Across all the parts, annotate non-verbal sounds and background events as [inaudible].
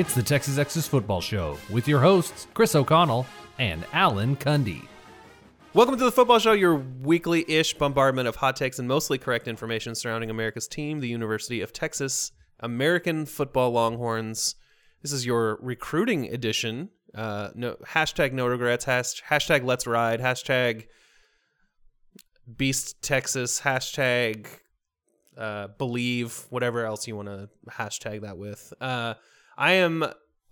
It's the Texas Exes Football Show with your hosts, Chris O'Connell and Alan Cundy. Welcome to the Football Show, your weekly ish bombardment of hot takes and mostly correct information surrounding America's team, the University of Texas, American football Longhorns. This is your recruiting edition. Uh, no hashtag no regrets, hash, hashtag let's ride, hashtag beast Texas, hashtag uh, believe, whatever else you want to hashtag that with. Uh, I am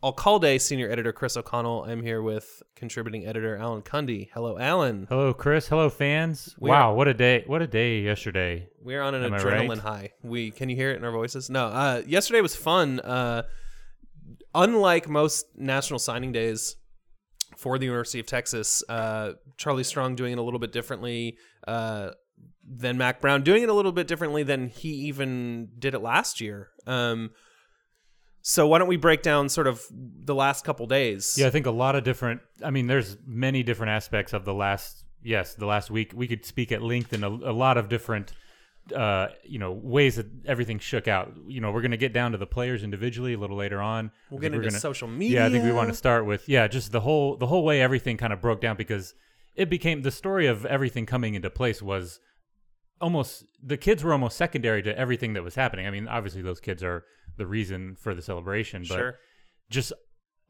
Alcalde senior editor Chris O'Connell. I'm here with contributing editor Alan Cundy. Hello, Alan. Hello, Chris. Hello, fans. We wow, what a day! What a day yesterday. We're on an Am adrenaline right? high. We can you hear it in our voices? No. Uh, yesterday was fun. Uh, unlike most national signing days for the University of Texas, uh, Charlie Strong doing it a little bit differently uh, than Mack Brown, doing it a little bit differently than he even did it last year. Um, so why don't we break down sort of the last couple days? Yeah, I think a lot of different. I mean, there's many different aspects of the last. Yes, the last week we could speak at length in a, a lot of different, uh, you know, ways that everything shook out. You know, we're going to get down to the players individually a little later on. We'll get into gonna- social media. Yeah, I think we want to start with yeah, just the whole the whole way everything kind of broke down because it became the story of everything coming into place was almost the kids were almost secondary to everything that was happening. I mean, obviously those kids are the reason for the celebration, but Sure. just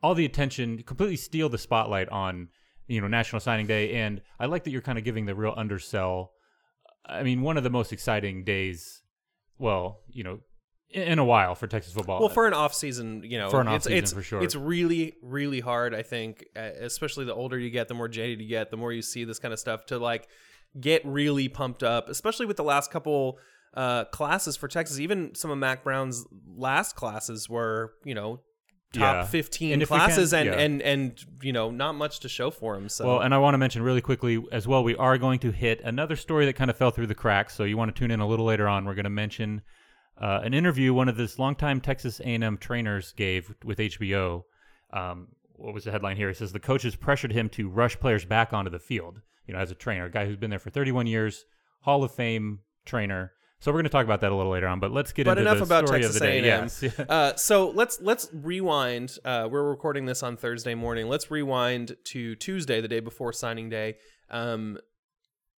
all the attention completely steal the spotlight on you know National Signing Day, and I like that you're kind of giving the real undersell. I mean, one of the most exciting days, well, you know, in, a while for Texas football. Well, for an off season, you know, For an it's, off-season, it's, for sure. It's really, really hard. I think, especially the older you get, the more jaded you get, the more you see this kind of stuff to like get really pumped up. Especially with the last couple uh, classes for Texas, even some of Mack Brown's last classes were, you know, top Yeah. fifteen And if we can- classes, and yeah. and and you know, not much to show for him. So Well, and I want to mention really quickly as well, we are going to hit another story that kind of fell through the cracks. So you want to tune in a little later on. We're going to mention uh, an interview one of this longtime Texas A&M trainers gave with HBO. Um, what was the headline here? It says the coaches pressured him to rush players back onto the field. You know, as a trainer, a guy who's been there for 31 years, Hall of Fame trainer. So we're going to talk about that a little later on. But let's get but into enough the about story Texas of the day. A&M. Yes. [laughs] uh, so let's let's rewind. Uh, we're recording this on Thursday morning. Let's rewind to Tuesday, the day before signing day. Um,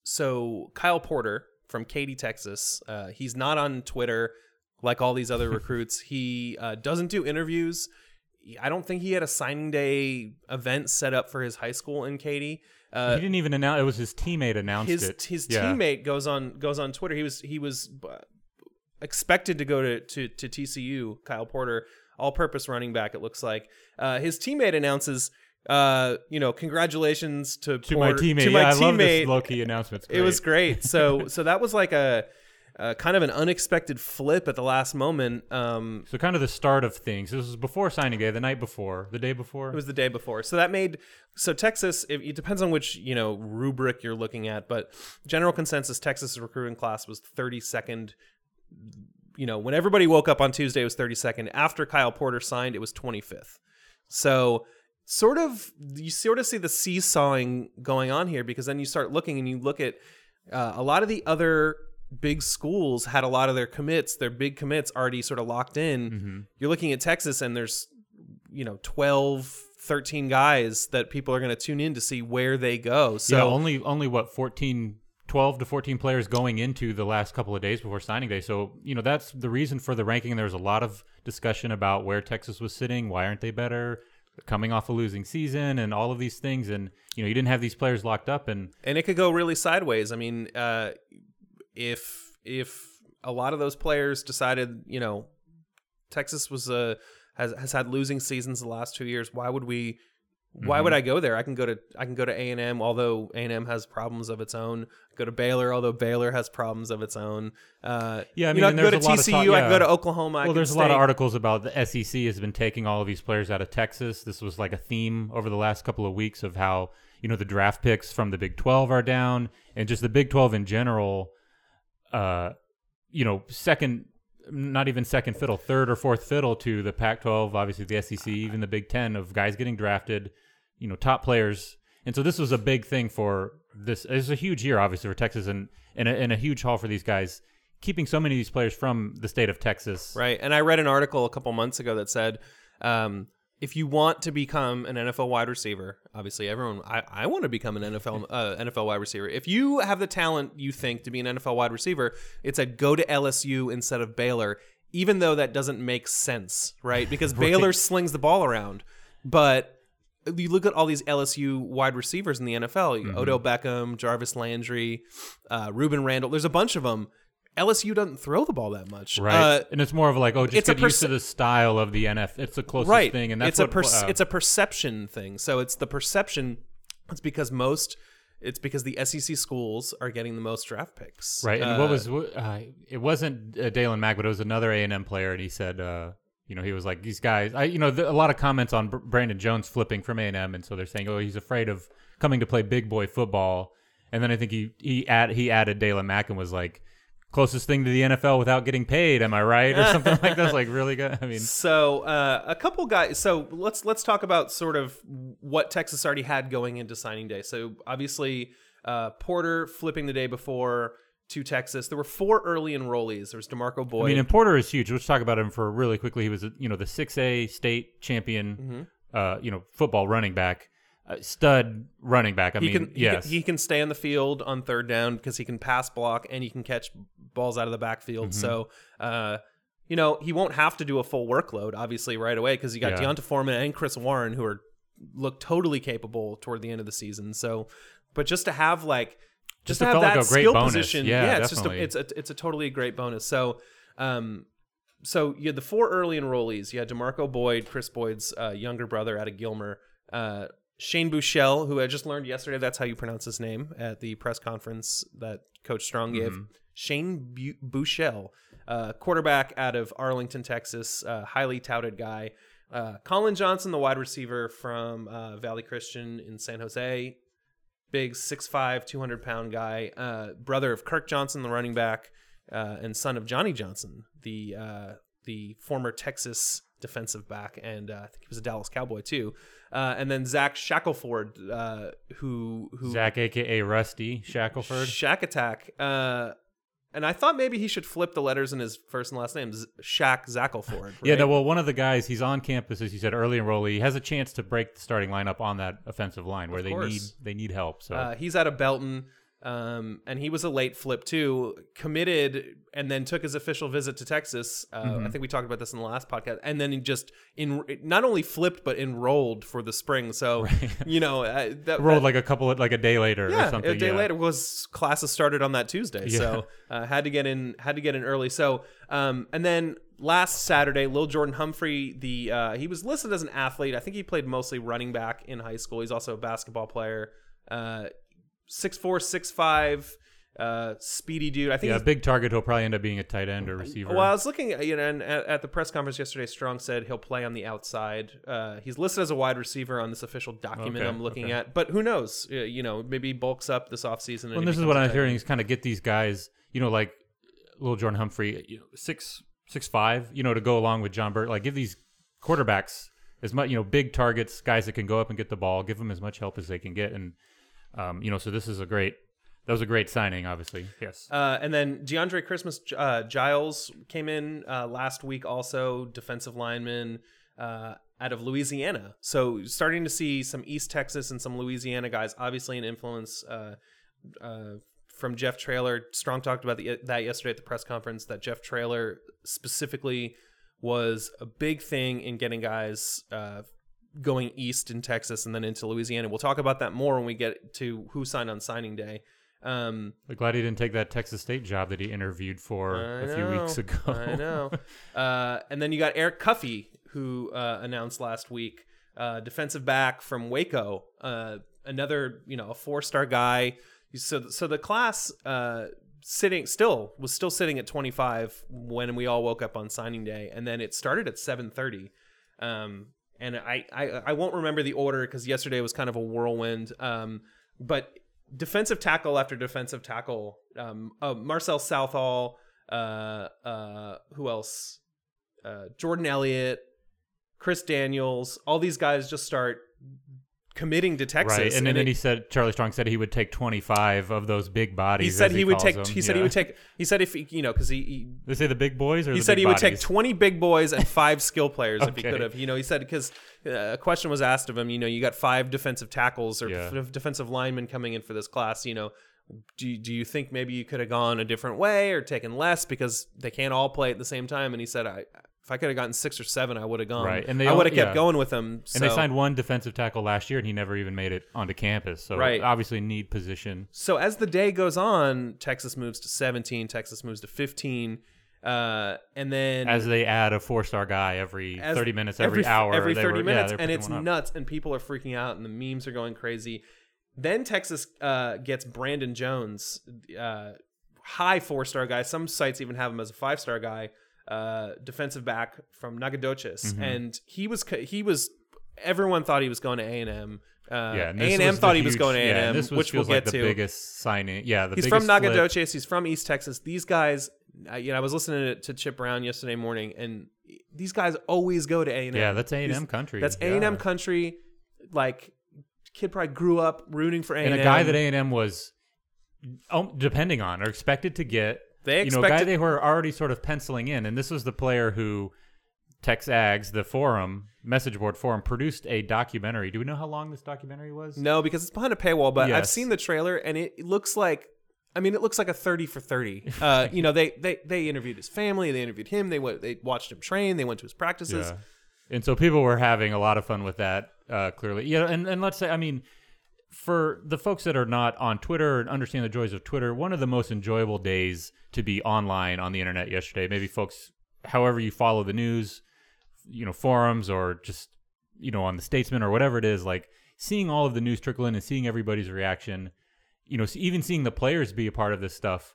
so Kyle Porter from Katy, Texas. Uh, he's not on Twitter like all these other [laughs] recruits. He uh, doesn't do interviews. I don't think he had a signing day event set up for his high school in Katy. Uh, he didn't even announce. It was his teammate announced his it. his Yeah. teammate goes on goes on Twitter. He was he was expected to go to, to to TCU. Kyle Porter, all-purpose running back. It looks like uh, his teammate announces, uh, you know, congratulations to to Porter, my teammate. To my yeah, I love this low key announcement. It was great. great. So [laughs] so that was like a. Uh, kind of an unexpected flip at the last moment. Um, So kind of the start of things. This was before signing day, the night before, the day before. It was the day before. So that made so Texas. It, it depends on which you know rubric you're looking at, but general consensus: Texas recruiting class was 32nd. You know, when everybody woke up on Tuesday, it was 32nd. After Kyle Porter signed, it was 25th. So sort of you sort of see the seesawing going on here because then you start looking and you look at uh, a lot of the other big schools had a lot of their commits, their big commits already sort of locked in. Mm-hmm. You're looking at Texas and there's you know 12 13 guys that people are going to tune in to see where they go so yeah, only only what 14 12 to 14 players going into the last couple of days before signing day. So, you know, that's the reason for the ranking. There was a lot of discussion about where Texas was sitting, why aren't they better, coming off a losing season and all of these things and you know, you didn't have these players locked up and and it could go really sideways i mean uh if if a lot of those players decided you know texas was a has has had losing seasons the last two years why would we why Mm-hmm. would I go there? I can go to I can go to A and M, although A and M has problems of its own. Go to Baylor, although Baylor has problems of its own. Uh, Yeah, I you mean, know, I can go to there's a lot of TCU. talk- I can go to Oklahoma. I well, there's a lot of articles about the SEC has been taking all of these players out of Texas. This was like a theme over the last couple of weeks of how you know the draft picks from the Big 12 are down, and just the Big 12 in general. Uh, you know, second, not even second fiddle, third or fourth fiddle to the Pac-12, obviously the SEC, even the Big Ten of guys getting drafted. You know, top players, and so this was a big thing for this. It was a huge year, obviously, for Texas, and and a, and a huge haul for these guys. Keeping so many of these players from the state of Texas, Right. And I read an article a couple months ago that said Um, if you want to become an NFL wide receiver, obviously everyone, I, I want to become an NFL uh, NFL wide receiver. If you have the talent you think to be an NFL wide receiver, it's a go to LSU instead of Baylor, even though that doesn't make sense, right? [laughs] Because Baylor slings the ball around, but you look at all these LSU wide receivers in the NFL: Mm-hmm. Odell Beckham, Jarvis Landry, uh, Rueben Randle. There's a bunch of them. LSU doesn't throw the ball that much, Right, Uh, and it's more of like, oh, just it's a get used to the style of the NF. It's the closest right. thing, and that's it's a what, perce- uh, it's a perception thing. So it's the perception. It's because most. It's because the SEC schools are getting the most draft picks. right. And Uh, what was uh, it? Wasn't uh, Daylon Mack, but it was another A and M player, and he said, uh, you know, he was like, these guys, I, you know, the, a lot of comments on Br- Brandon Jones flipping from A and M, and so they're saying, oh, he's afraid of coming to play big boy football, and then I think he he add he added Daylon Mack and was like. Closest thing to the NFL without getting paid, am I right, or something like that's like really good. I mean, So uh, a couple guys. So let's let's talk about sort of what Texas already had going into signing day. So obviously uh, Porter flipping the day before to Texas. There were four early enrollees. There was Demarco Boyd. I mean, and Porter is huge. Let's talk about him for really quickly. He was, you know, the six A state champion, Mm-hmm. uh, you know, football running back, uh, stud running back. I he mean, can he, yes, can he can stay on the field on third down because he can pass block and he can catch balls out of the backfield. Mm-hmm. So uh, you know he won't have to do a full workload obviously right away because you got Yeah. D'Onta Foreman and Chris Warren who are look totally capable toward the end of the season. So, but just to have like just, Just to have like that a great skill bonus. position, Yeah, it's definitely. just a, it's a it's a totally great bonus. So. Um, so you had the four early enrollees. You had Demarco Boyd, Chris Boyd's uh, younger brother out of Gilmer, uh, Shane Buechele, who I just learned yesterday that's how you pronounce his name at the press conference that Coach Strong gave. Shane Bu- Buechele, uh, quarterback out of Arlington, Texas, uh, highly touted guy. Uh, Collin Johnson, the wide receiver from uh, Valley Christian in San Jose, big 6'5", 200 pound guy, uh, brother of Kirk Johnson, the running back, uh, and son of Johnny Johnson, the uh, the former Texas defensive back, and uh, I think he was a Dallas Cowboy too. Uh, and then Zach Shackelford, uh, who who Zach, aka Rusty Shackelford. Shack Attack. Uh, and I thought maybe he should flip the letters in his first and last name, Z- Shaq Zackelford. Yeah, no, well, one of the guys, he's on campus, as you said, early enrollee. He has a chance to break the starting lineup on that offensive line where they need they need help. So Uh, he's out of Belton, um, and he was a late flip too. Committed, and then took his official visit to Texas. Uh, Mm-hmm. I think we talked about this in the last podcast. And then he just in not only flipped but enrolled for the spring. So [laughs] you know uh, that rolled like a couple of like a day later yeah, or something. a day yeah. later was classes started on that Tuesday, so uh, had to get in had to get in early. So um, and then last Saturday, Lil Jordan Humphrey, the uh, he was listed as an athlete. I think he played mostly running back in high school. He's also a basketball player. Uh, six four, six five, uh, speedy dude. I think Yeah, big target. He'll probably end up being a tight end or receiver. well, I was looking at you know, and at, at the press conference yesterday. Strong said he'll play on the outside. Uh, he's listed as a wide receiver on this official document Okay, I'm looking okay. at, but who knows? Uh, you know, maybe he bulks up this offseason. and Well, and this is what I'm hearing is kind of get these guys, you know, like little Jordan Humphrey, you know, six six five, you know, to go along with John Burt. Like give these quarterbacks as much, you know, big targets, guys that can go up and get the ball. Give them as much help as they can get, and um, you know, so this is a great. That was a great signing, obviously. Yes. Uh, and then DeAndre Christmas uh, Giles came in uh, last week, also defensive lineman uh, out of Louisiana. So starting to see some East Texas and some Louisiana guys, obviously an influence uh, uh, from Jeff Traylor. Strong talked about the, that yesterday at the press conference. That Jeff Traylor specifically was a big thing in getting guys. Going east in Texas and then into Louisiana. We'll talk about that more when we get to who signed on signing day. Um, I'm glad he didn't take that Texas State job that he interviewed for I a few weeks ago. I know. [laughs] Uh, and then you got Eric Cuffee, who uh, announced last week, uh, defensive back from Waco, uh, another you know a four star guy. So so the class uh, sitting still was still sitting at 25 when we all woke up on signing day, and then it started at 7:30. Um, and I, I I won't remember the order because yesterday was kind of a whirlwind. Um, but defensive tackle after defensive tackle, um, uh, Marcel Southall, uh, uh, who else? Uh, Jordan Elliott, Chris Daniels, all these guys just start committing to Texas. Right, and, then, it- he said Charlie Strong said he would take 25 of those big bodies. he said as he, would take. them. He said he would take. He said if he, you know, because he, he They say the big boys or he the said he would take 20 big boys and five [laughs] skill players if he could have. You know, he said because uh, a question was asked of him. You know, you got five defensive tackles or Yeah. f- defensive linemen coming in for this class. You know, do you, do you think maybe you could have gone a different way or taken less because they can't all play at the same time? And he said, I if I could have gotten six or seven, I would have gone. Right, and they I would have kept yeah. going with them. And they signed one defensive tackle last year, and he never even made it onto campus. So Right. obviously need position. So as the day goes on, Texas moves to 17, Texas moves to 15, uh, and then As they add a four-star guy every 30 minutes, every, hour, every 30 were- minutes, they're and it's nuts, and people are freaking out, and the memes are going crazy. Then Texas uh, gets Brandon Jones, uh, high four star guy. Some sites even have him as a five star guy, uh, defensive back from Nacogdoches, Mm-hmm. and he was he was. Everyone thought he was going to A and M. Uh, Yeah, A and and M thought he was going to A yeah, and M, which we'll feels get like the to. biggest signing. Yeah, the He's from biggest flip. Nacogdoches. He's from East Texas. These guys, I, you know, I was listening to, to Chip Brown yesterday morning, and these guys always go to A and M. Yeah, that's A&M country. That's A Yeah. and M country. Like, kid probably grew up rooting for A and M. and a guy that A and M was, oh, depending on or expected to get. They you know, guy they were already sort of penciling in, and this was the player who TexAgs, the forum message board forum, produced a documentary. Do we know how long this documentary was? no, because it's behind a paywall. But I've seen the trailer, and it, it looks like. I mean, it looks like a thirty for thirty. [laughs] Uh, you know, they, they they interviewed his family, they interviewed him, they went, they watched him train, they went to his practices. Yeah. And so people were having a lot of fun with that, uh, clearly. Yeah, and, and let's say, I mean, for the folks that are not on Twitter and understand the joys of Twitter, one of the most enjoyable days to be online on the internet yesterday. Maybe folks, however you follow the news, you know, forums or just, you know, on the Statesman or whatever it is, like seeing all of the news trickle in and seeing everybody's reaction, you know, even seeing the players be a part of this stuff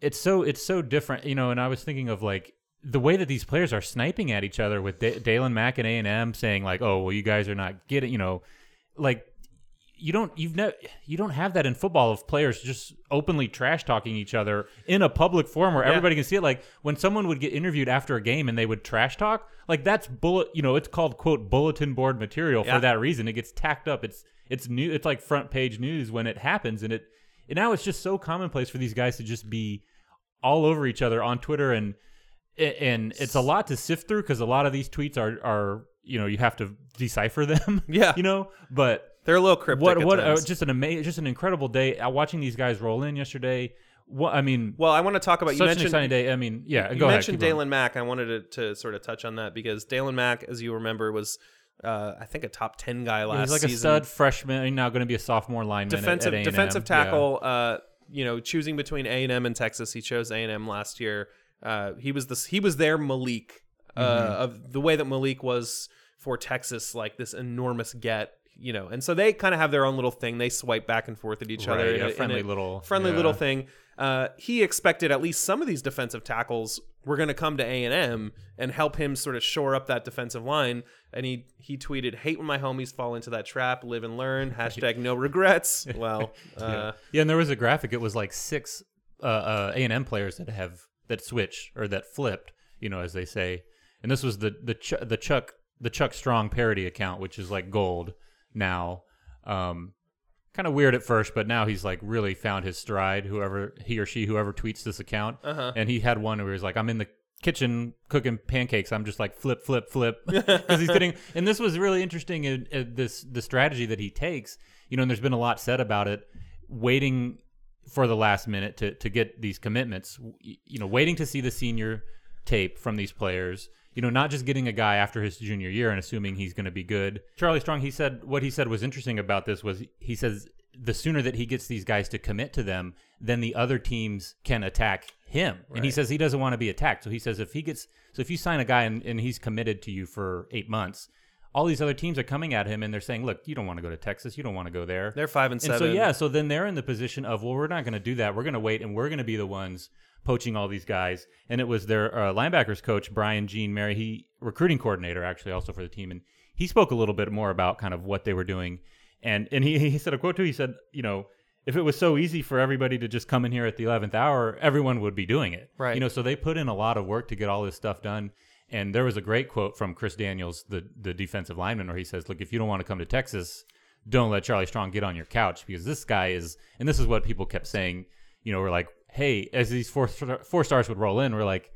it's so it's so different, you know. And I was thinking of like the way that these players are sniping at each other with D- Daylon Mack and A and M saying like, "Oh, well, you guys are not getting," you know, like you don't you've never you don't have that in football of players just openly trash talking each other in a public forum where Yeah. everybody can see it. Like when someone would get interviewed after a game and they would trash talk, like that's bullet, you know, it's called quote bulletin board material Yeah. for that reason. It gets tacked up. It's it's new. It's like front page news when it happens, and it and now it's just so commonplace for these guys to just be all over each other on Twitter, and and it's a lot to sift through because a lot of these tweets are are you know you have to decipher them. [laughs] Yeah. you know, but They're a little cryptic. what at what uh, just an amazing, just an incredible day. Uh, watching these guys roll in yesterday. What I mean, well, I want to talk about you such an exciting day. I mean, yeah. you go ahead. mentioned going. Daylon Mack. I wanted to, to sort of touch on that because Daylon Mack, as you remember, was uh, I think a top ten guy last year. He's like season. a stud freshman. He's now going to be a sophomore lineman. at- defensive at A&M. defensive Yeah. tackle. Uh, you know, choosing between A and M and Texas, he chose A and M last year. Uh, he was this. He was their Malik uh, Mm-hmm. of the way that Malik was for Texas, like this enormous get. You know, and so they kind of have their own little thing. They swipe back and forth at each other. Right, in a a- in friendly a little- friendly yeah. little thing. Uh, he expected at least some of these defensive tackles were going to come to A and M and help him sort of shore up that defensive line. And he he tweeted, "Hate when my homies fall into that trap. Live and learn. [laughs] Hashtag no regrets." [laughs] Well, uh, Yeah, and there was a graphic. It was like six uh, uh, A&M players that have that switched or that flipped, you know, as they say. And this was the the Ch- the Chuck the Chuck Strong parody account, which is like gold now. Um, kind of weird at first, but now he's like really found his stride. Whoever he or she, whoever tweets this account, Uh-huh. and he had one where he was like, "I'm in the kitchen cooking pancakes. I'm just like flip, flip, flip," [laughs] because he's getting. And this was really interesting. In, in this the strategy that he takes, you know, and there's been a lot said about it. Waiting for the last minute to to get these commitments, you know, waiting to see the senior tape from these players. You know, not just getting a guy after his junior year and assuming he's going to be good. Charlie Strong, he said what he said was interesting about this was he says the sooner that he gets these guys to commit to them, then the other teams can attack him. And he says he doesn't want to be attacked. So he says if he gets so if you sign a guy and, and he's committed to you for eight months, all these other teams are coming at him and they're saying, Look, you don't want to go to Texas, you don't want to go there. they're five and And seven. so yeah, so then they're in the position of well, we're not going to do that. We're going to wait, and we're going to be the ones poaching all these guys. And it was their uh, linebackers coach Brian Jean Mary, he recruiting coordinator actually also for the team, and he spoke a little bit more about kind of what they were doing. And and he [laughs] he said a quote too. He said, you know. If it was so easy for everybody to just come in here at the 11th hour, everyone would be doing it. Right. You know, so they put in a lot of work to get all this stuff done. And there was a great quote from Chris Daniels, the the defensive lineman, where he says, "Look, if you don't want to come to Texas, don't let Charlie Strong get on your couch because this guy is." And this is what people kept saying. You know, we're like, "Hey," as these four four stars would roll in, we're like,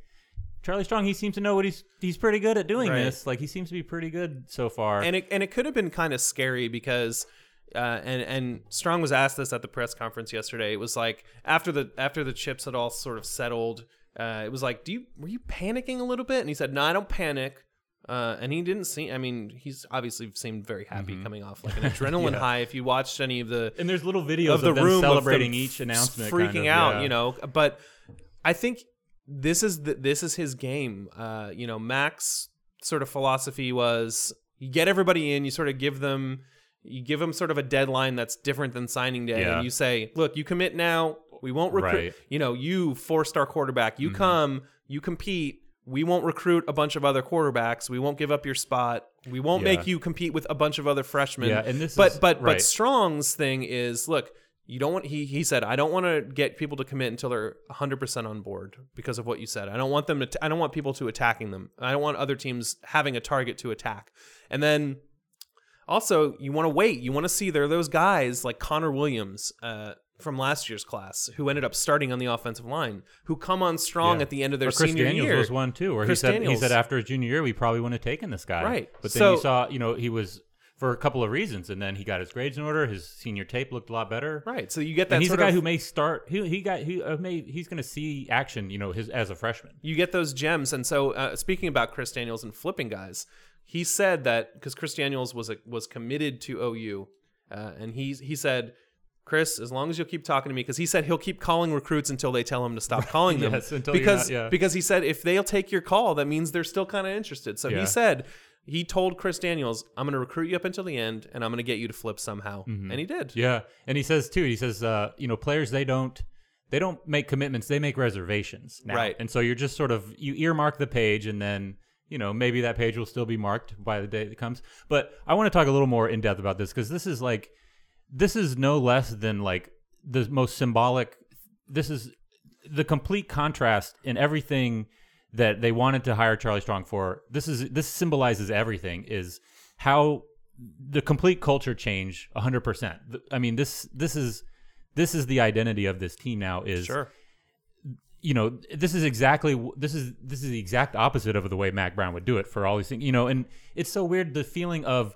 Charlie Strong, he seems to know what he's he's pretty good at doing Right. this. Like he seems to be pretty good so far. and it and it could have been kind of scary because uh, and and Strong was asked this at the press conference yesterday. It was like after the after the chips had all sort of settled, uh, it was like, do you were you panicking a little bit? And he said, no, I don't panic. Uh, and he didn't seem. I mean, he's obviously seemed very happy coming off like an [laughs] adrenaline Yeah. high. If you watched any of the And there's little videos of the them room celebrating each announcement, freaking kind of, out yeah. you know but i think this is the, this is his game uh you know Mack's sort of philosophy was you get everybody in you sort of give them you give them sort of a deadline that's different than signing day Yeah. and you say look you commit now we won't recruit Right. you know you four star quarterback Mm-hmm. you come you compete we won't recruit a bunch of other quarterbacks we won't give up your spot we won't Yeah. make you compete with a bunch of other freshmen Yeah, and this but is- but but. Strong's thing is look, you don't want he he said I don't want to get people to commit until they're 100% on board because of what you said. I don't want them to I don't want people to attacking them. I don't want other teams having a target to attack. And then also, you want to wait. You want to see there are those guys like Connor Williams uh, from last year's class who ended up starting on the offensive line, who come on strong Yeah. at the end of their Or Chris senior Daniels year. was one too, where Chris he said Daniels. he said after his junior year we probably wouldn't have taken this guy. Right. But then So- you saw, you know, he was for a couple of reasons, and then he got his grades in order. His senior tape looked a lot better. Right. So you get that And he's a guy of, who may start. He he got he uh, may he's going to see action. You know, his as a freshman. you get those gems. And so, uh, speaking about Chris Daniels and flipping guys, he said that because Chris Daniels was a, was committed to OU, uh, and he he said, Chris, as long as you'll keep talking to me, because he said he'll keep calling recruits until they tell him to stop calling [laughs] them. Yes, until because not- yeah. because he said if they'll take your call, that means they're still kind of interested. So Yeah. he said. He told Chris Daniels, "I'm going to recruit you up until the end, and I'm going to get you to flip somehow." And he did. Mm-hmm. Yeah, and he says too. He says, uh, you know, players they don't they don't make commitments; they make reservations. Now. Right. And so you're just sort of you earmark the page, and then you know maybe that page will still be marked by the day it comes. But I want to talk a little more in depth about this because this is like this is no less than like the most symbolic. This is the complete contrast in everything that they wanted to hire Charlie Strong for. This is this symbolizes everything. Is how the complete culture change 100%. I mean this this is this is the identity of this team now is Sure. you know this is exactly this is this is the exact opposite of the way Mack Brown would do it for all these things you know and it's so weird the feeling of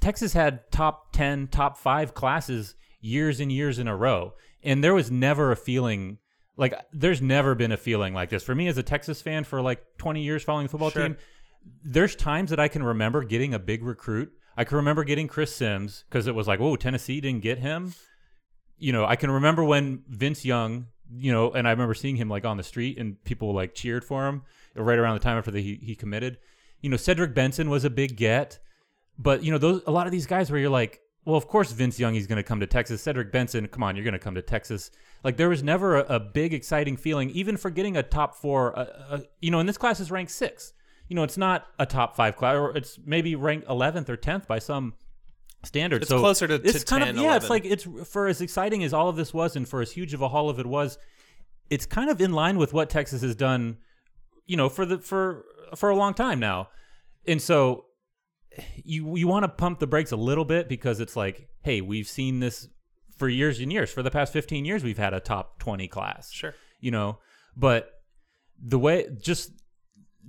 Texas had top 10 top 5 classes years and years in a row and there was never a feeling like there's never been a feeling like this for me as a Texas fan for like 20 years following the football Sure. team there's times that I can remember getting a big recruit I can remember getting Chris Sims because it was like oh Tennessee didn't get him you know, I can remember when Vince Young, you know, and I remember seeing him like on the street and people like cheered for him right around the time after the, he, he committed. You know, Cedric Benson was a big get, but you know, those a lot of these guys where you're like, well, of course Vince Young he's going to come to Texas. Cedric Benson, come on, you're going to come to Texas. Like there was never a, a big exciting feeling, even for getting a top four. Uh, uh, you know, and this class is ranked six. You know, it's not a top five class, or it's maybe ranked 11th or 10th by some standard. It's so closer to- it's to kind 10, of yeah. It's like it's for as exciting as all of this was, and for as huge of a haul of it was, it's kind of in line with what Texas has done, you know, for the for for a long time now, and so you you want to pump the brakes a little bit because it's like, hey, we've seen this for years and years. For the past fifteen years, we've had a top twenty class, Sure. you know, but the way just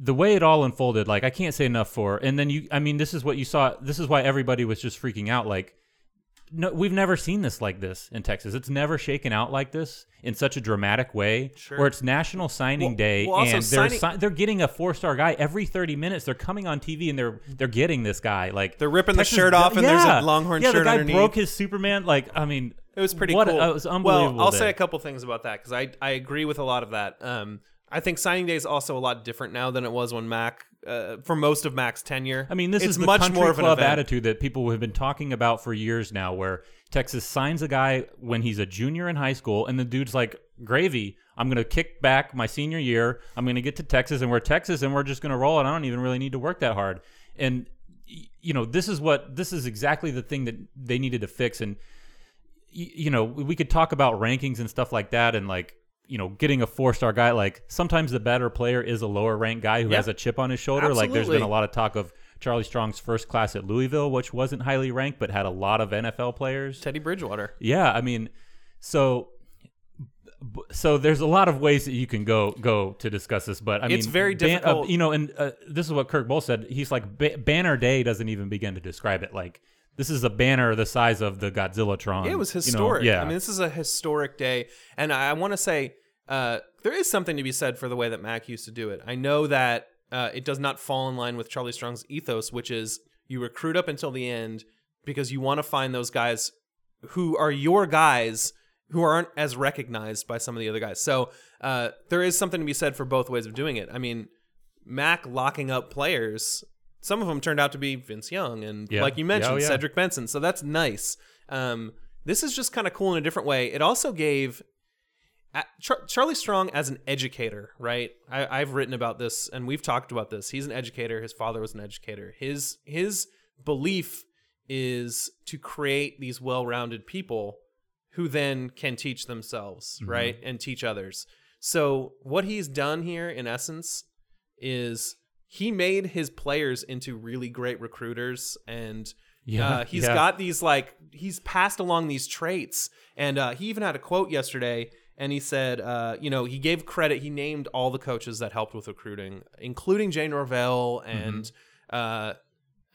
the way it all unfolded, like I can't say enough for. And then you, I mean, this is what you saw. This is why everybody was just freaking out. Like, no, we've never seen this like this in Texas. It's never shaken out like this in such a dramatic way. Sure. Where it's National Signing Well- Day well, and they're signing- si- they're getting a four star guy every thirty minutes. They're coming on TV and they're they're getting this guy. Like They're ripping the shirt off and there's a Longhorn yeah, shirt the guy underneath. broke his Superman. Like, I mean, It was pretty what, cool. It was unbelievable. Well, I'll day. say a couple things about that because I I agree with a lot of that. Um, I think signing day is also a lot different now than it was when Mack uh, for most of Mack's tenure. I mean, this it's is the much country more of an club attitude that people have been talking about for years now, where Texas signs a guy when he's a junior in high school, and the dude's like, "Gravy, I'm going to kick back my senior year. I'm going to get to Texas, and we're Texas, and we're just going to roll it. I don't even really need to work that hard." And you know, this is what this is exactly the thing that they needed to fix. And you know, we could talk about rankings and stuff like that, and like you know, getting a four star guy, like sometimes the better player is a lower ranked guy who Yeah. has a chip on his shoulder. Like there's been a lot of talk of Charlie Strong's first class at Louisville, which wasn't highly ranked, but had a lot of NFL players. Teddy Bridgewater. Yeah, I mean, so so there's a lot of ways that you can go go to discuss this, but I mean, It's very ban- uh, difficult. you know, and uh, this is what Kirk Bohls said. He's like, ba- banner day doesn't even begin to describe it. Like, this is a banner the size of the Godzillatron. Yeah, it was you know? historic. yeah, I mean, this is a historic day, and I, I want to say uh, there is something to be said for the way that Mack used to do it. I know that uh, it does not fall in line with Charlie Strong's ethos, which is you recruit up until the end because you want to find those guys who are your guys who aren't as recognized by some of the other guys. So uh, there is something to be said for both ways of doing it. I mean, Mack locking up players. Some of them turned out to be Vince Young and, Yeah. like you Yeah, mentioned, oh, yeah. Cedric Benson. So that's nice. Um, this is just kind of cool in a different way. It also gave uh, Char- Charlie Strong as an educator, right? I, I've written about this and we've talked about this. He's an educator. His father was an educator. His his belief is to create these well-rounded people who then can teach themselves, Mm-hmm. right, and teach others. So what he's done here, in essence, is he made his players into really great recruiters and Yeah, uh, he's yeah. got these like he's passed along these traits and uh, he even had a quote yesterday and he said uh, you know he gave credit he named all the coaches that helped with recruiting including jay norvell and Mm-hmm.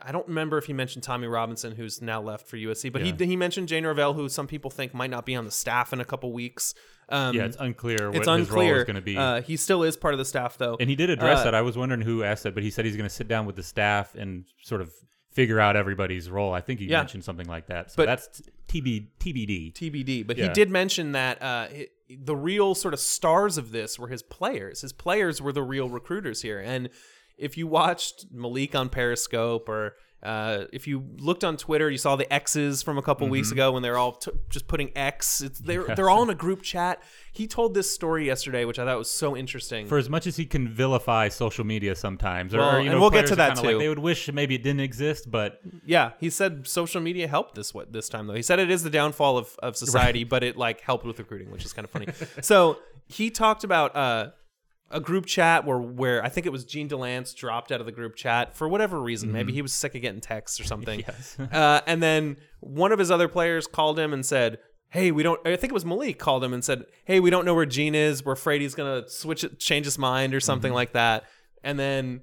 I don't remember if he mentioned Tommy Robinson, who's now left for USC, but Yeah. he he mentioned Jay Norvell, who some people think might not be on the staff in a couple weeks. Um, yeah, it's unclear what it's his role unclear. is going to be. Uh, he still is part of the staff, though. and he did address uh, that. I was wondering who asked that, but he said he's going to sit down with the staff and sort of figure out everybody's role. I think he Yeah. mentioned something like that. So But- that's TB, TBD. TBD. But he did mention that uh, the real sort of stars of this were his players. His players were the real recruiters here. And if you watched Malik on Periscope or uh, if you looked on Twitter, you saw the X's from a couple weeks ago when they're all t- just putting X. It's, they're they're all in a group chat. He told this story yesterday, which I thought was so interesting. For as much as he can vilify social media sometimes, or, Well, or, you and know, we'll get to that kinda like too. they would wish maybe it didn't exist, but Yeah, he said social media helped this what this time though. He said it is the downfall of, of society, but it like helped with recruiting, which is kind of funny. so he talked about uh, a group chat where where I think it was Jean Delance dropped out of the group chat for whatever reason. Maybe he was sick of getting texts or something. Yes. [laughs] uh, and then one of his other players called him and said. Hey, we don't. I think it was Malik called him and said, "Hey, we don't know where Jean is. We're afraid he's gonna switch it, change his mind or something like that." And then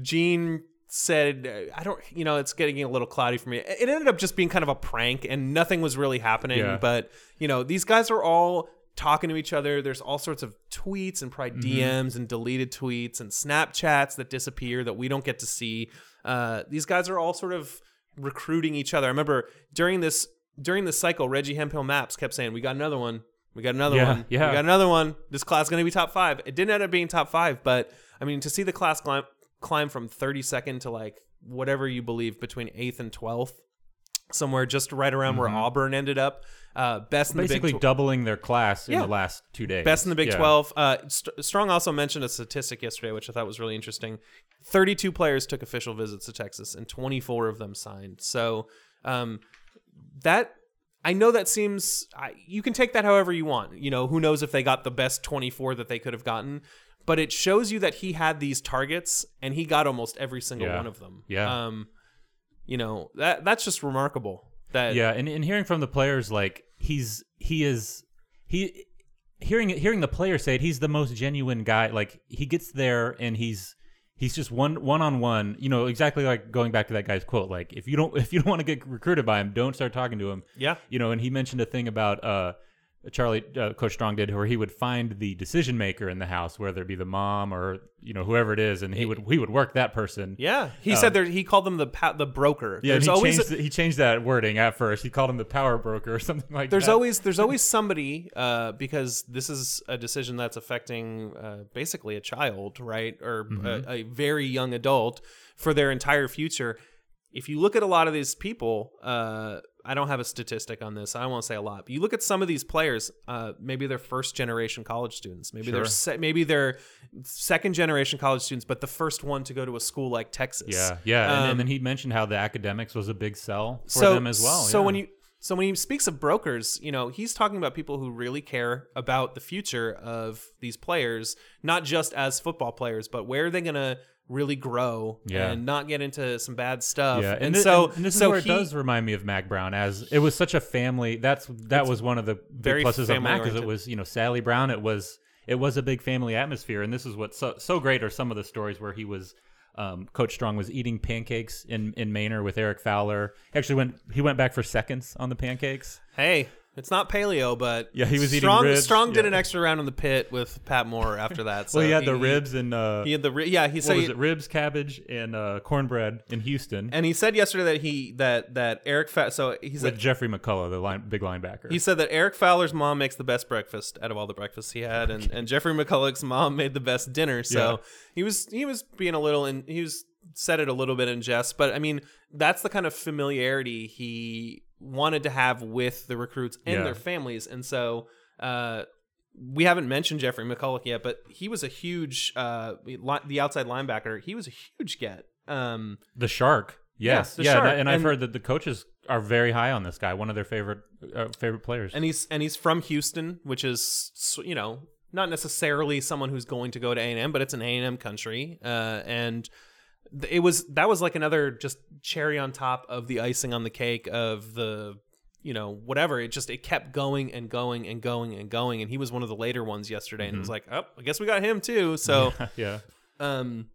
Jean said, I don't, you know, it's getting a little cloudy for me. It ended up just being kind of a prank and nothing was really happening. Yeah. But, you know, these guys are all talking to each other. There's all sorts of tweets and probably DMs and deleted tweets and Snapchats that disappear that we don't get to see. Uh, these guys are all sort of recruiting each other. I remember during this during this cycle, Reggie Hemphill Mapps kept saying, "We got another one. We got another Yeah, one. yeah. We got another one. This class is going to be top five. It didn't end up being top five, but I mean, to see the class climb climb from 32nd to like whatever you believe between eighth and 12th, somewhere just right around where Auburn ended up, uh, best in basically the doubling their class in the last two days. Best in the Big Yeah. 12. Uh, St- Strong also mentioned a statistic yesterday, which I thought was really interesting. 32 players took official visits to Texas, and 24 of them signed. So um, that I know that seems I, you can take that however you want. You know, who knows if they got the best 24 that they could have gotten, but it shows you that he had these targets and he got almost every single Yeah. one of them. Yeah. Um, you know that that's just remarkable. That Yeah, and, and hearing from the players, like he's he is he hearing hearing the players say it, he's the most genuine guy. Like he gets there and he's he's just one one on one. You know, exactly like going back to that guy's quote. Like if you don't [laughs] if you don't want to get recruited by him, don't start talking to him. Yeah. You know, and he mentioned a thing about uh Charlie uh, Coach Strong did, where he would find the decision maker in the house, whether it be the mom or you know whoever it is, and he would he would work that person. Yeah, he said there. He called them the pa- the broker. Um, Yeah, There's he always changed he changed that wording at first. He called him the power broker or [laughs] something like there's that. always there's [laughs] always somebody uh, because this is a decision that's affecting uh, basically a child, right, or Mm-hmm. a, a very young adult for their entire future. If you look at a lot of these people, uh, I don't have a statistic on this. I won't say a lot, but you look at some of these players. Uh, maybe they're first generation college students. Maybe they're se- maybe they're second generation college students, but the first one to go to a school like Texas. Yeah, yeah, and, Um, and then he mentioned how the academics was a big sell for so, them as well. So yeah. when you So when he speaks of brokers, you know, he's talking about people who really care about the future of these players, not just as football players, but where are they going to really grow Yeah. and not get into some bad stuff. Yeah, and, thi- so and this so is where he, it does remind me of Mack Brown, as it was such a family. That's that was one of the big very pluses of Mack, family-oriented. it was you know Sally Brown. It was it was a big family atmosphere, and this is what's so, so great. Are some of the stories where he was. Um, Coach Strong was eating pancakes in, in Manor with Erick Fowler. He actually went he went back for seconds on the pancakes. Hey, it's not paleo, but Yeah, he was eating strong. ribs, Strong did yeah. an extra round in the pit with Pat Moore after that. So [laughs] well, he had the ribs and uh, He had the ri- yeah. He said was it? Ribs, cabbage, and uh, cornbread in Houston and he said yesterday that he that that Eric Fa- so he with said Jeffrey McCulloch, the line, big linebacker. He said that Erick Fowler's mom makes the best breakfast out of all the breakfasts he had, and, and Jeffrey McCulloch's mom made the best dinner. So Yeah. he was he was being a little and he was said it a little bit in jest, but I mean that's the kind of familiarity he wanted to have with the recruits and Yeah. their families, and so. Uh, we haven't mentioned Jeffrey McCulloch yet, but he was a huge, uh, li- the outside linebacker. He was a huge get. Um, The shark. Yes. Yeah. and I- Shark. And, I've And- heard that the coaches are very high on this guy, one of their favorite uh, favorite players. and he's and he's from Houston, which is you know not necessarily someone who's going to go to A and M, but it's an A and M country, uh, and it was that was like another just cherry on top of the icing on the cake of the you know whatever it just it kept going and going and going and going and he was one of the later ones yesterday and it was like oh i guess we got him too so [laughs] yeah. um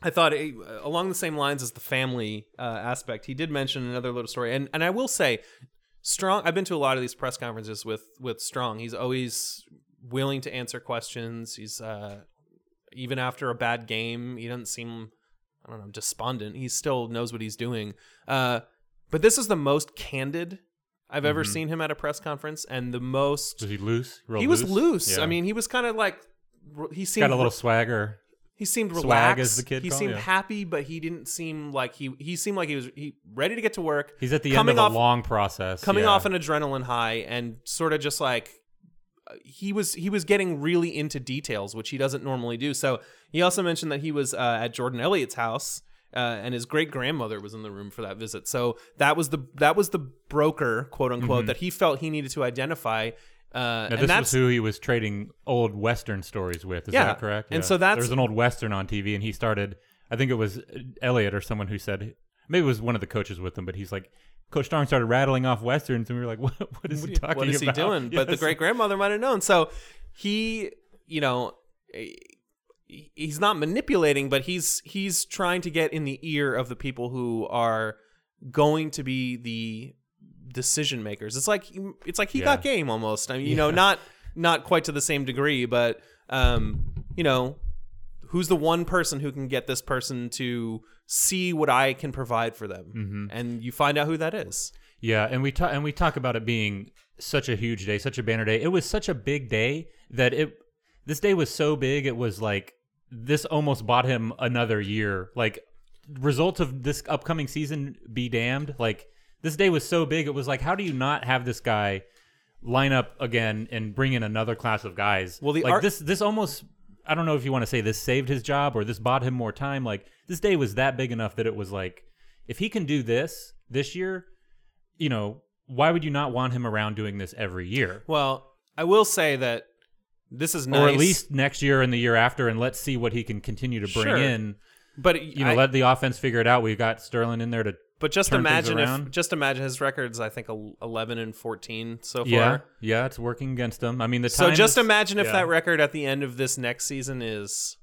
I thought eh, along the same lines as the family uh, aspect. He did mention another little story, and and I will say, Strong. I've been to a lot of these press conferences with with Strong. He's always willing to answer questions. He's uh, even after a bad game, he doesn't seem I don't know despondent. He still knows what he's doing. Uh, but this is the most candid I've ever Mm-hmm. seen him at a press conference, and the most Was he loose? Real he was loose. Yeah. I mean, he was kind of like he seemed got a little swagger. he seemed Swag, relaxed. as the kid he seemed yeah. happy, but he didn't seem like he he seemed like he was he ready to get to work. He's at the coming end of off a long process. coming yeah. off an adrenaline high and sort of just like he was he was getting really into details, which he doesn't normally do. So he also mentioned that he was uh, at Jordan Elliott's house. Uh, and his great grandmother was in the room for that visit. So that was the that was the broker, quote unquote, that he felt he needed to identify. Uh, Now, and this that's was who he was trading old Western stories with. Is Yeah, that correct? and so that's- there was an old Western on TV, and he started. I think it was Elliot or someone who said maybe it was one of the coaches with him, but he's like, Coach Strong started rattling off westerns, and we were like, [laughs] "What? What is he talking what is he about?" doing? But the great grandmother might have known. So he, you know, eh, he's not manipulating, but he's he's trying to get in the ear of the people who are going to be the decision makers. It's like it's like he Yeah. got game almost. I mean, you know, not not quite to the same degree, but um, you know, who's the one person who can get this person to see what I can provide for them, Mm-hmm. and you find out who that is. Yeah, and we talk and we talk about it being such a huge day, such a banner day. It was such a big day that it this day was so big it was like this almost bought him another year. Like results of this upcoming season be damned. Like this day was so big it was like how do you not have this guy line up again and bring in another class of guys? Well, the like this this almost I don't know if you want to say this saved his job or this bought him more time. Like this day was that big enough that it was like if he can do this this year, you know, why would you not want him around doing this every year? Well, I will say that this is nice, Or at least next year and the year after, and let's see what he can continue to bring Sure. in. but You know, I- let the offense figure it out. We've got Sterling in there to. But just imagine if just imagine his records. I think eleven and fourteen so far. Yeah, yeah, it's working against him. I mean, the So just is- imagine if yeah. that record at the end of this next season is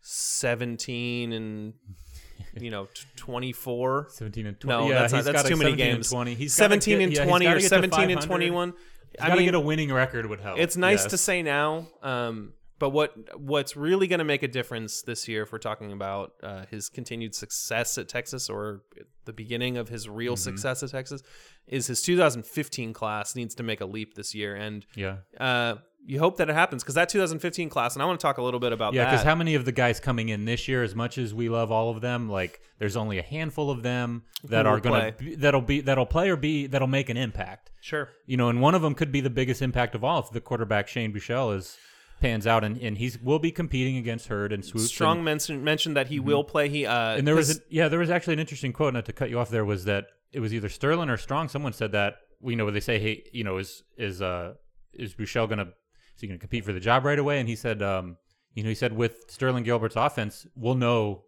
seventeen and [laughs] you know twenty four. 17 and 20. No, yeah, that's, not, he's that's gotta- too many 17 and games. 20. He's seventeen get- and yeah, twenty or seventeen and twenty one. I mean, get a winning record would help. it's nice to say now um but what what's really going to make a difference this year if we're talking about uh, his continued success at texas or the beginning of his Mm-hmm. real success at texas is his 2015 class needs to make a leap this year and Yeah, uh, you hope that it happens because that 2015 class and i want to talk a little bit about yeah. Because how many of the guys coming in this year, as much as we love all of them, like there's only a handful of them that Who are gonna that'll be that'll play or be that'll make an impact. sure you know, and one of them could be the biggest impact of all if the quarterback Shane Buechele is pans out and, and he's will be competing against Heard and Swoopes. strong and, mentioned mentioned that he will play he uh Mm-hmm. and there was a, yeah, there was actually an interesting quote. Not to cut you off, there was that it was either Sterling or Strong. Someone said that we know they say. Hey, you know, is is uh is Buechele gonna is he gonna compete for the job right away? And he said, um, you know, he said with Sterling Gilbert's offense, we'll know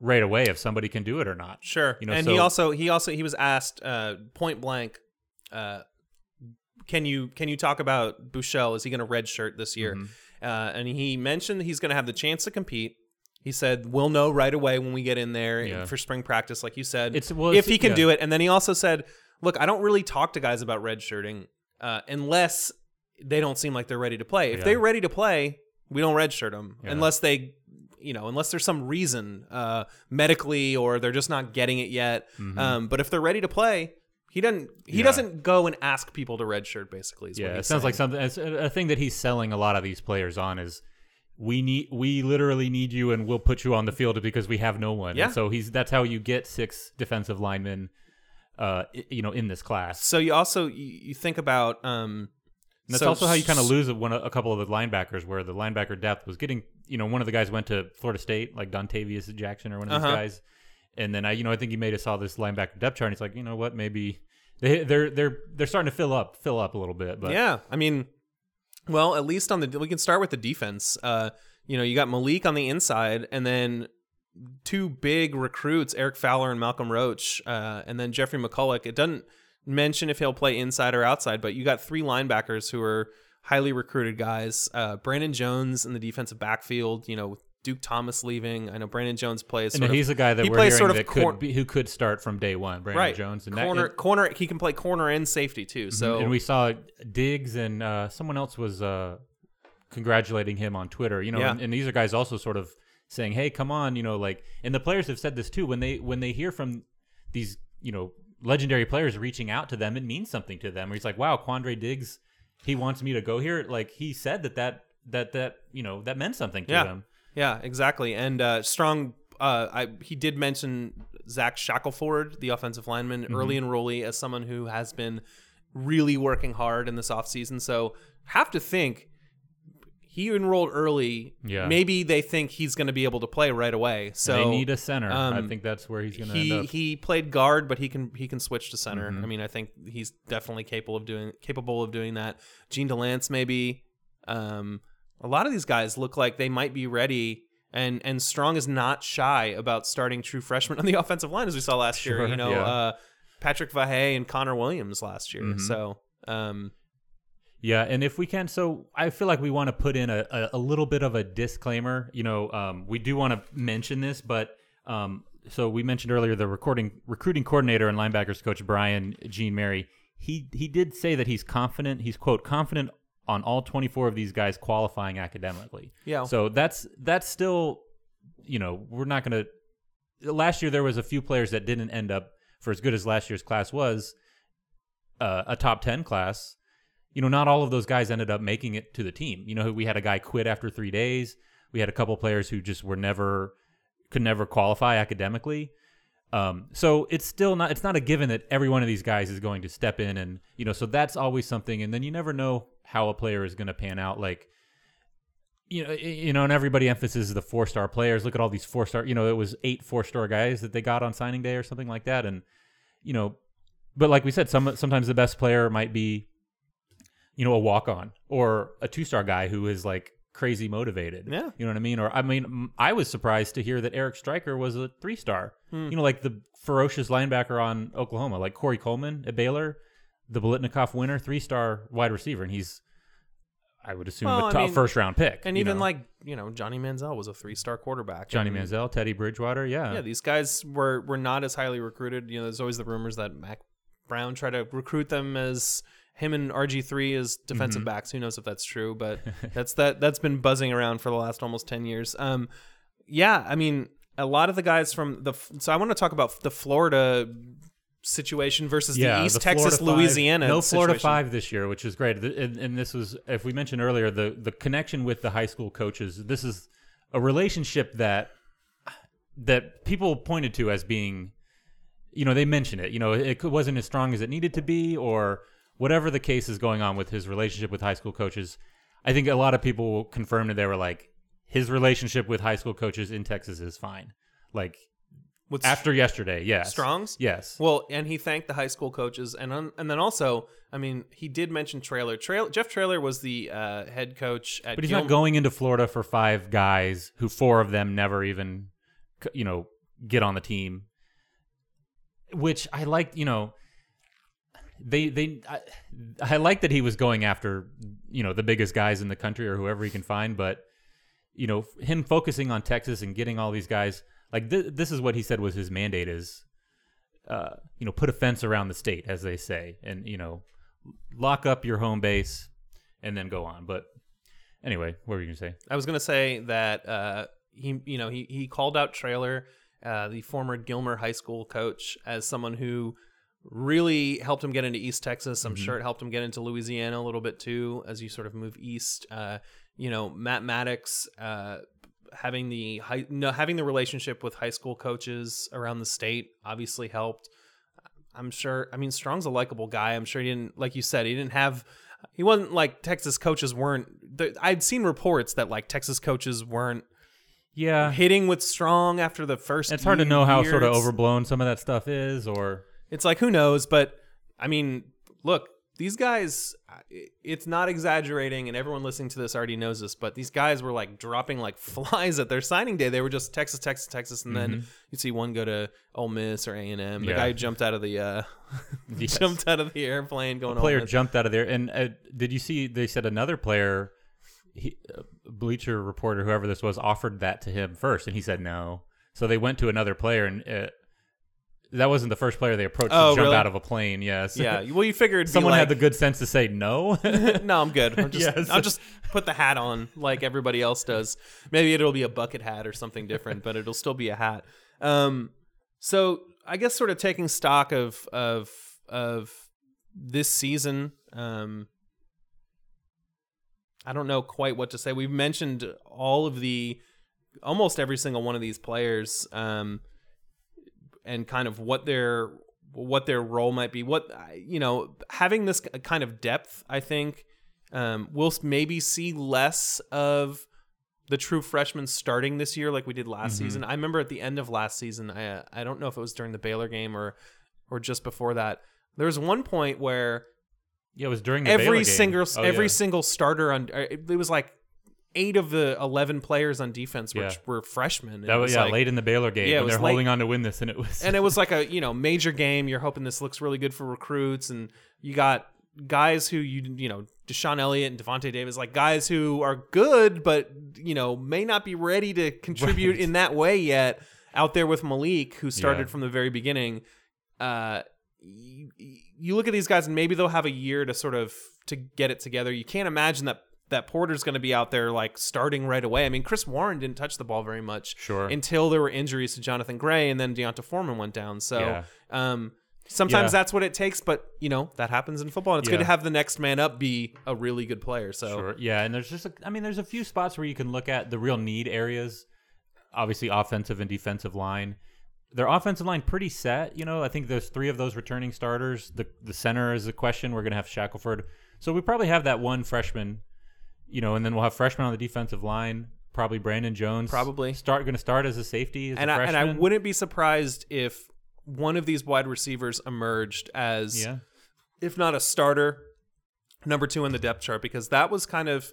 right away if somebody can do it or not. Sure. You know, and so- he also he also he was asked uh, point blank, uh, can you can you talk about Buechele? Is he going to redshirt this year? Mm-hmm. Uh, and he mentioned he's going to have the chance to compete. He said we'll know right away when we get in there Yeah. for spring practice, like you said, It's- well, if it's- he can yeah. do it. And then he also said, look, I don't really talk to guys about redshirting uh, unless they don't seem like they're ready to play. If Yeah. they're ready to play, we don't redshirt them Yeah. unless they you know unless there's some reason uh medically or they're just not getting it yet Mm-hmm. um but if they're ready to play he doesn't he Yeah. doesn't go and ask people to redshirt basically is what Yeah, it sounds like something. It's a, a thing that he's selling a lot of these players on is we need we literally need you and we'll put you on the field because we have no one. Yeah. And so he's that's how you get six defensive linemen, uh, you know, in this class. so you also you, think about um And that's so- also how you kind of lose one a couple of the linebackers, where the linebacker depth was getting. You know, one of the guys went to Florida State, like Dontavius Jackson or one of these Uh-huh. guys. And then I, you know, I think he made us saw this linebacker depth chart. and He's like, you know what, maybe they they're they're they're starting to fill up, fill up a little bit. But yeah i mean well at least on the we can start with the defense uh you know you got malik on the inside and then two big recruits erick fowler and malcolm roach uh and then jeffrey mcculloch it doesn't mention if he'll play inside or outside but you got three linebackers who are highly recruited guys uh brandon jones in the defensive backfield you know duke thomas leaving i know brandon jones plays and sort of- he's a guy that he we're plays sort of cor- could be, who could start from day one, Brandon right Jones. And corner that, and, corner he can play corner and safety too so and we saw Diggs and uh, someone else was uh, congratulating him on Twitter. You know, Yeah. and, and these are guys also sort of saying, "Hey, come on," you know, like, and the players have said this too. When they when they hear from these, you know, legendary players reaching out to them, it means something to them. Where he's like, "Wow, Quandre Diggs, he wants me to go here." Like he said that that that that you know that meant something to Yeah. them. Yeah, exactly. And uh, strong. Uh, I he did mention Zach Shackelford, the offensive lineman, Mm-hmm. early enrollee, as someone who has been really working hard in this offseason. So have to think he enrolled early. Yeah. Maybe they think he's going to be able to play right away. So they need a center. I um, think that's where he's going to he end up. he played guard, but he can he can switch to center. Mm-hmm. I mean, I think he's definitely capable of doing capable of doing that. Jean Delance, maybe. Um, a lot of these guys look like they might be ready, and and Strong is not shy about starting true freshmen on the [laughs] offensive line, as we saw last year. You know, yeah. Mm-hmm. uh, Patrick Vahe and Connor Williams last year. So. Um, Yeah, and if we can, so I feel like we want to put in a, a, a little bit of a disclaimer. You know, um, we do want to mention this, but um, so we mentioned earlier the recording recruiting coordinator and linebackers coach Brian Jean Mary. He he did say that he's confident. He's quote confident on all 24 of these guys qualifying academically. Yeah. So that's that's still, you know, we're not going to. Last year there was a few players that didn't end up for as good as last year's class was, uh, a top 10 class you know, not all of those guys ended up making it to the team. You know, we had a guy quit after three days. We had a couple players who just were never could never qualify academically. Um, so it's still not it's not a given that every one of these guys is going to step in and you know so that's always something and then you never know how a player is going to pan out like you know you know and everybody emphasizes the four star players look at all these four star you know it was eight four star guys that they got on signing day or something like that and you know but like we said some sometimes the best player might be you know, a walk on or a two star guy who is like crazy motivated. Yeah. You know what I mean? Or, I mean, I was surprised to hear that Eric Striker was a three star. Hmm. You know, like the ferocious linebacker on Oklahoma, like Corey Coleman at Baylor, the Biletnikoff winner, three star wide receiver. And he's, I would assume, Well, a I top mean, first round pick. and you even know. like you know Johnny Manziel was a three star quarterback. Johnny and- Manziel, Teddy Bridgewater. Yeah. yeah, these guys were were not as highly recruited. You know, there's always the rumors that Mack Brown tried to recruit them as him and RG three as defensive Mm-hmm. backs. Who knows if that's true? But [laughs] that's that that's been buzzing around for the last almost ten years. Um, yeah, I mean, a lot of the guys from the so I want to talk about the Florida situation versus yeah, the East the Texas Five- Louisiana. No Florida. Five this year, which is great. And, and this was, if we mentioned earlier, the the connection with the high school coaches. This is a relationship that that people pointed to as being, you know, they mentioned it. You know, it wasn't as strong as it needed to be, or whatever the case is going on with his relationship with high school coaches. I think a lot of people confirmed that they were like, his relationship with high school coaches in Texas is fine. Like With after yesterday. Yes, Strong's? Yes. Well, and he thanked the high school coaches, and un- and then also, I mean, he did mention Traylor. Trail Jeff Traylor was the uh, head coach at. But he's Gil- not going into Florida for five guys who four of them never even, you know, get on the team. Which I like, you know, they they I, I like that he was going after, you know, the biggest guys in the country or whoever he can find. But you know, him focusing on Texas and getting all these guys, like th- this is what he said was his mandate is, uh, you know, put a fence around the state, as they say, and you know, lock up your home base, and then go on. But Anyway, what were you gonna say? I was gonna say that uh, he, you know, he he called out Traylor, uh, the former Gilmer High School coach, as someone who really helped him get into East Texas. I'm sure it helped him get into Louisiana a little bit too, as you sort of move east. Uh, you know, Matt Maddox. Uh, having the high, no, having the relationship with high school coaches around the state obviously helped. I'm sure. I mean, Strong's a likable guy. I'm sure he didn't, like you said, he didn't have. He wasn't like Texas coaches weren't. I'd seen reports that like Texas coaches weren't Yeah, hitting with Strong after the first. it's hard to know how sort of overblown some of that stuff is, or It's like who knows, but I mean, look, these guys. It's not exaggerating, and everyone listening to this already knows this. But these guys were like dropping like [laughs] flies at their signing day. They were just Texas, Texas, Texas, and then you'd see one go to Ole Miss or A and M. The Yeah. guy jumped out of the uh, [laughs] Yes. jumped out of the airplane going. a player jumped out of there. And uh, did you see? They said another player, he, uh, Bleacher reporter, whoever this was, offered that to him first, and he said no. So they went to another player, and uh, that wasn't the first player they approached Oh, to jump really? out of a plane. Yes. Yeah, well, you figured Someone like, had the good sense to say no. [laughs] no, I'm good. I'll [laughs] just, Yes. I'll just put the hat on like everybody else does. Maybe it'll be a bucket hat or something different, but it'll still be a hat. Um, so I guess sort of taking stock of of of this season. Um, I don't know quite what to say. We've mentioned all of the, almost every single one of these players, um, and kind of what their what their role might be. What you know, having this kind of depth, I think, um, we'll maybe see less of the true freshmen starting this year like we did last Mm-hmm. season. I remember at the end of last season, I uh, I don't know if it was during the Baylor game or or just before that. There was one point where yeah, it was during every single Oh, every yeah. single starter on it it was like eight of the 11 players on defense which Yeah. were freshmen And That it was yeah like- late in the Baylor game Yeah, was they're late. holding on to win this, and it was and it was [laughs] like a you know major game. You're hoping this looks really good for recruits, and you got guys who you you know Deshaun Elliott and Davante Davis, like guys who are good, but you know may not be ready to [laughs] contribute Right. in that way yet. Out there with Malik, who started Yeah. from the very beginning. Uh, you, you look at these guys, and maybe they'll have a year to sort of to get it together. You can't imagine that that Porter's going to be out there like starting right away. I mean, Chris Warren didn't touch the ball very much Sure. until there were injuries to Jonathan Gray, and then D'Onta Foreman went down. So Yeah. um, sometimes Yeah. that's what it takes, but you know that happens in football. And it's good to have the next man up be a really good player. So Sure. Yeah, and there's just a, I mean, there's a few spots where you can look at the real need areas. Obviously, offensive and defensive line. Their offensive line pretty set. You know, I think there's three of those returning starters. The the center is a question. We're gonna have Shackelford, so we probably have that one freshman. You know, and then we'll have freshmen on the defensive line. Probably Brandon Jones. Probably. start going to start as a safety. As and a I, and I wouldn't be surprised if one of these wide receivers emerged as, Yeah. if not a starter, number two in the depth chart because that was kind of,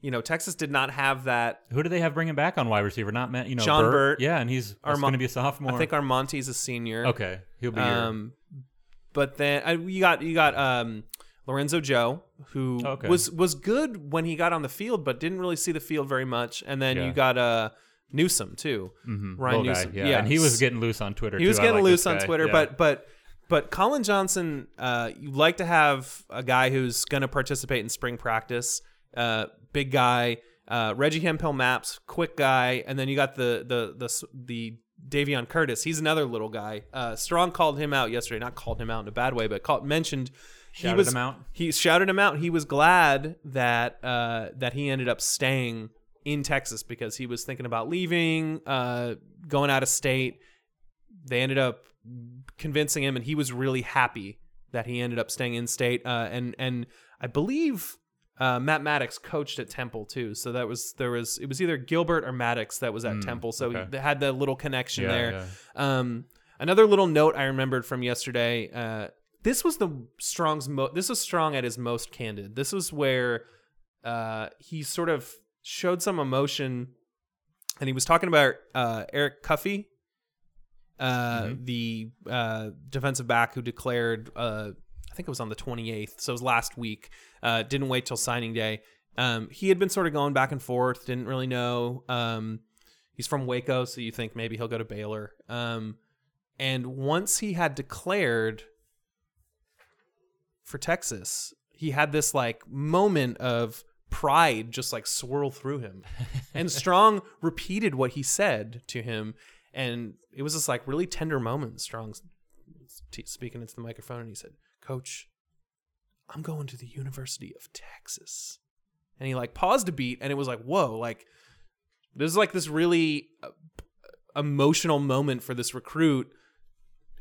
you know, Texas did not have that. Who do they have bringing back on wide receiver? Not Matt, you know, John Burt. Burt. Yeah, and he's Arma- going to be a sophomore. I think Armanti's a senior. okay, he'll be. Um, but then I, you got you got um, Lorenzo Joe, who Okay. was was good when he got on the field, but didn't really see the field very much. And then Yeah. you got uh, Newsome too, Mhm. Ryan Little guy, Newsome. yeah. Yeah. and he was getting loose on Twitter. he was too. I getting like loose on. Twitter, Yeah. but but but Collin Johnson, uh, you like to have a guy who's going to participate in spring practice. Uh, big guy, uh, Reggie Hemphill Mapps, quick guy, and then you got the the the the Davion Curtis. He's another little guy. Uh, Strong called him out yesterday. Not called him out in a bad way, but called, mentioned he Shouted was him out? he shouted him out. He was glad that uh, that he ended up staying in Texas because he was thinking about leaving, uh, going out of state. They ended up convincing him, and he was really happy that he ended up staying in state. Uh, and and I believe uh, Matt Maddox coached at Temple too, so that was there was it was either Gilbert or Maddox that was at Temple, so okay. they had that little connection Yeah, there. yeah. Um, another little note I remembered from yesterday. Uh, this was the Strong's mo- this was Strong at his most candid. This was where uh, he sort of showed some emotion, and he was talking about uh, Eric Cuffee, uh, the uh, defensive back who declared. Uh, I think it was on the 28th, so it was last week. Uh, didn't wait till signing day. Um, he had been sort of going back and forth, didn't really know. Um, he's from Waco, so you think maybe he'll go to Baylor. Um, and once he had declared for Texas, he had this like moment of pride just like swirl through him. [laughs] and Strong repeated what he said to him. And it was this like really tender moment. Strong t- speaking into the microphone and he said, Coach, I'm going to the University of Texas. And he like paused a beat and it was like, whoa, like this is like this really uh, emotional moment for this recruit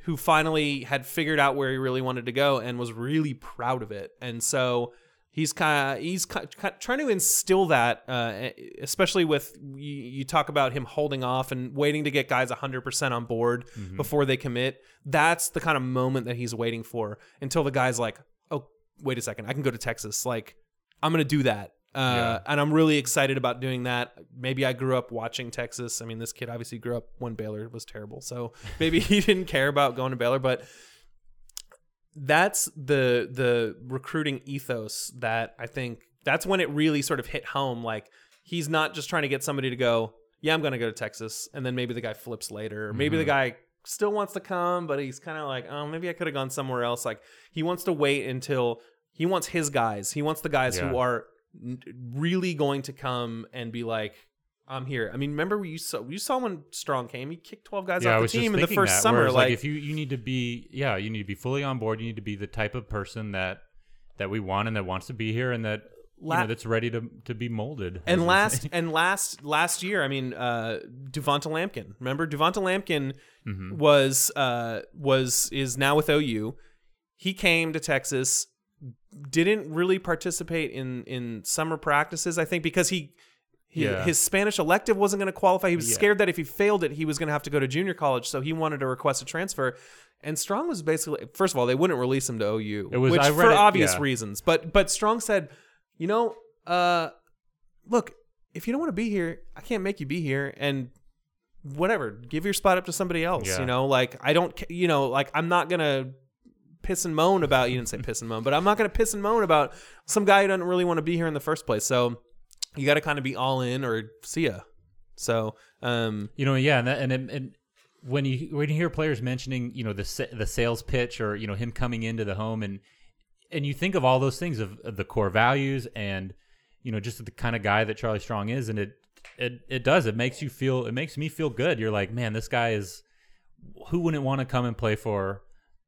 who finally had figured out where he really wanted to go and was really proud of it. And so he's kind of he's ki- ki- trying to instill that, uh, especially with you, you talk about him holding off and waiting to get guys 100% on board before they commit. That's the kind of moment that he's waiting for until the guy's like, oh, wait a second, I can go to Texas. Like, I'm going to do that. Uh, Yeah. And I'm really excited about doing that. Maybe I grew up watching Texas. I mean, this kid obviously grew up when Baylor was terrible. So maybe he [laughs] didn't care about going to Baylor, but that's the the recruiting ethos that I think that's when it really sort of hit home. Like he's not just trying to get somebody to go, yeah, I'm going to go to Texas, and then maybe the guy flips later, or maybe the guy still wants to come, but he's kind of like, oh, maybe I could have gone somewhere else. Like he wants to wait until he wants his guys. He wants the guys who are really going to come and be like. I'm here. I mean, remember you saw you saw when Strong came. He kicked 12 guys yeah, off the team in the first that, summer. whereas, Like, if you you need to be yeah you need to be fully on board. You need to be the type of person that that we want and that wants to be here and that you know that's ready to to be molded. And last and last last year, I mean, uh, Du'Vonta Lampkin. Remember, Du'Vonta Lampkin Mm-hmm. was uh, was is now with OU. He came to Texas, didn't really participate in in summer practices. I think because he. He, Yeah. His Spanish elective wasn't going to qualify. He was Yeah. scared that if he failed it, he was going to have to go to junior college. So he wanted to request a transfer. And Strong was basically, first of all, they wouldn't release him to OU, It was- which for it- obvious yeah. reasons. But but Strong said, you know, uh, look, if you don't want to be here, I can't make you be here. And whatever, give your spot up to somebody else. Yeah. You know, like I don't, you know, like I'm not gonna piss and moan about. You didn't say piss and moan, but I'm not gonna piss and moan about some guy who doesn't really want to be here in the first place. So you got to kind of be all in or see ya. So um, You know, yeah, and that, and, and when you when you hear players mentioning, you know, the the sales pitch or you know him coming into the home and and you think of all those things of, of the core values and you know just the kind of guy that Charlie Strong is, and it it it does it makes you feel it makes me feel good. You're like, man, this guy is who wouldn't want to come and play for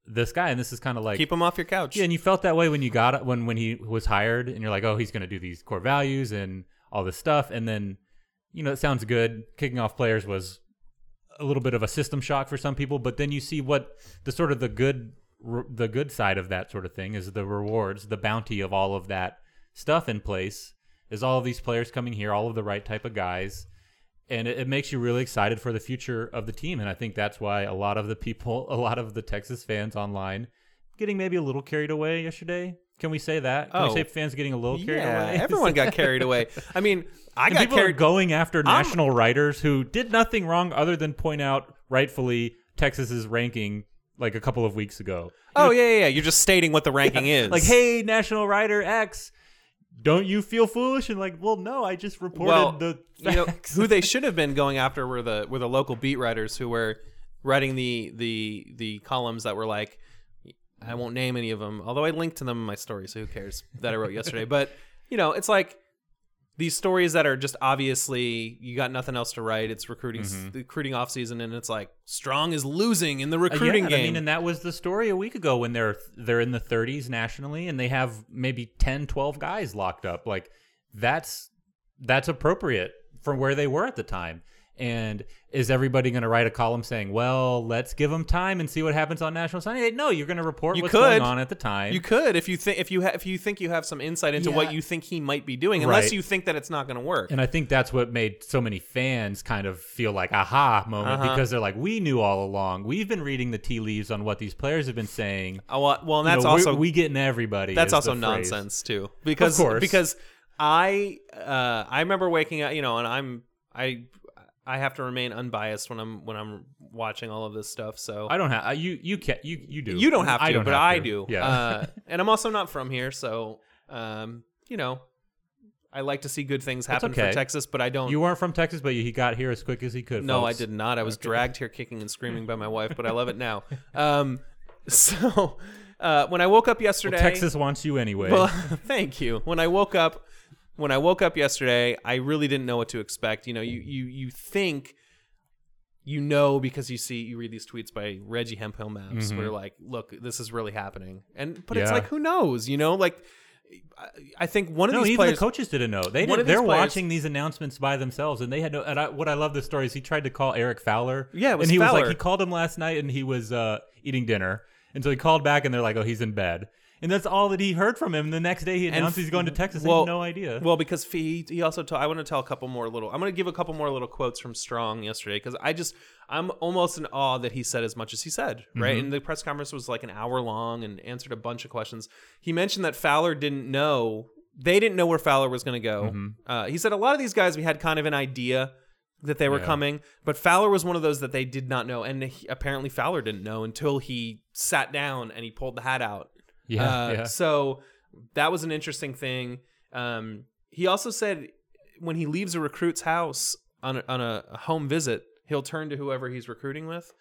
this guy? And this is kind of like keep him off your couch. yeah, and you felt that way when you got it when when he was hired, and you're like, oh, he's going to do these core values and all this stuff, and then you know it sounds good. Kicking off players was a little bit of a system shock for some people, but then you see what the sort of the good the good side of that sort of thing is the rewards, the bounty of all of that stuff in place. Is all of these players coming here, all of the right type of guys, and it, it makes you really excited for the future of the team. And I think that's why a lot of the people, [laughs] a lot of the Texas fans online, getting maybe a little carried away yesterday. Can we say that? Can Oh. we say fans getting a little carried yeah, away? [laughs] everyone got carried away. I mean, I And got people are carried. going after national writers who did nothing wrong other than point out rightfully Texas's ranking like a couple of weeks ago. oh yeah, yeah, yeah. You're just stating what the [laughs] ranking is. Like, hey, national writer X, don't you feel foolish? And like, well, no, I just reported well, the you know facts. who they [laughs] should have been going after were the were the local beat writers who were writing the the the columns that were like I won't name any of them although I linked to them in my story so who cares that I wrote yesterday [laughs] but you know it's like these stories that are just obviously you got nothing else to write it's recruiting recruiting off season and it's like strong is losing in the Uh, recruiting yeah, game I mean, and that was the story a week ago when they're they're in the 30s nationally and they have maybe 10, 12 guys locked up. Like that's that's appropriate from where they were at the time. And is everybody going to write a column saying, "Well, let's give them time and see what happens on National Signing Day"? No, you're going to report You what's could. going on at the time. You could if you think if you ha- if you think you have some insight into Yeah. what you think he might be doing, unless Right. you think that it's not going to work. And I think that's what made so many fans kind of feel like aha moment Uh-huh. because they're like, we knew all along. We've been reading the tea leaves on what these players have been saying. Oh, well, well, and You that's know, also we getting everybody. that's also nonsense too because course. because i uh i remember waking up you know and i'm i i have to remain unbiased when i'm when i'm watching all of this stuff so I don't have you. You can you you do. you don't have to I don't but i to. do Yeah. uh and i'm also not from here so um you know i like to see good things happen okay. for texas but i don't you weren't from Texas, but he got here as quick as he could. no, I did not. I was dragged here kicking and screaming by my [laughs] wife, but I love it now. Um, so uh, when I woke up yesterday, Well, Texas wants you anyway. Well, [laughs] thank you. When I woke up, when I woke up yesterday, I really didn't know what to expect. You know, you you you think you know because you see you read these tweets by Reggie Hemphill Mapps where like, look, this is really happening, and but it's Mm-hmm. Like, who knows? You know, like I, think one of no, these even players. the coaches didn't know. They did, they're players- watching these announcements by themselves, and they had no. And I, what I love the story is he tried to call Erick Fowler. Yeah, it was and he was like he called him last night, and he was uh, eating dinner, and so he called back, and they're like, "Oh, he's in bed." And that's all that he heard from him. The next day, he announced he's going to Texas. well- had no idea. Well, because he he also told, I want to tell a couple more little. I'm going to give a couple more little quotes from Strong yesterday because I just I'm almost in awe that he said as much as he said. Right, Mm-hmm. and the press conference was like an hour long and answered a bunch of questions. He mentioned that Fowler didn't know they didn't know where Fowler was going to go. Mm-hmm. Uh, he said a lot of these guys we had kind of an idea that they were Yeah. coming, but Fowler was one of those that they did not know, and he, apparently Fowler didn't know until he sat down and he pulled the hat out yeah, uh, yeah. So that was an interesting thing. Um, he also said when he leaves a recruit's house on a, on a, home visit, he'll turn to whoever he's recruiting with,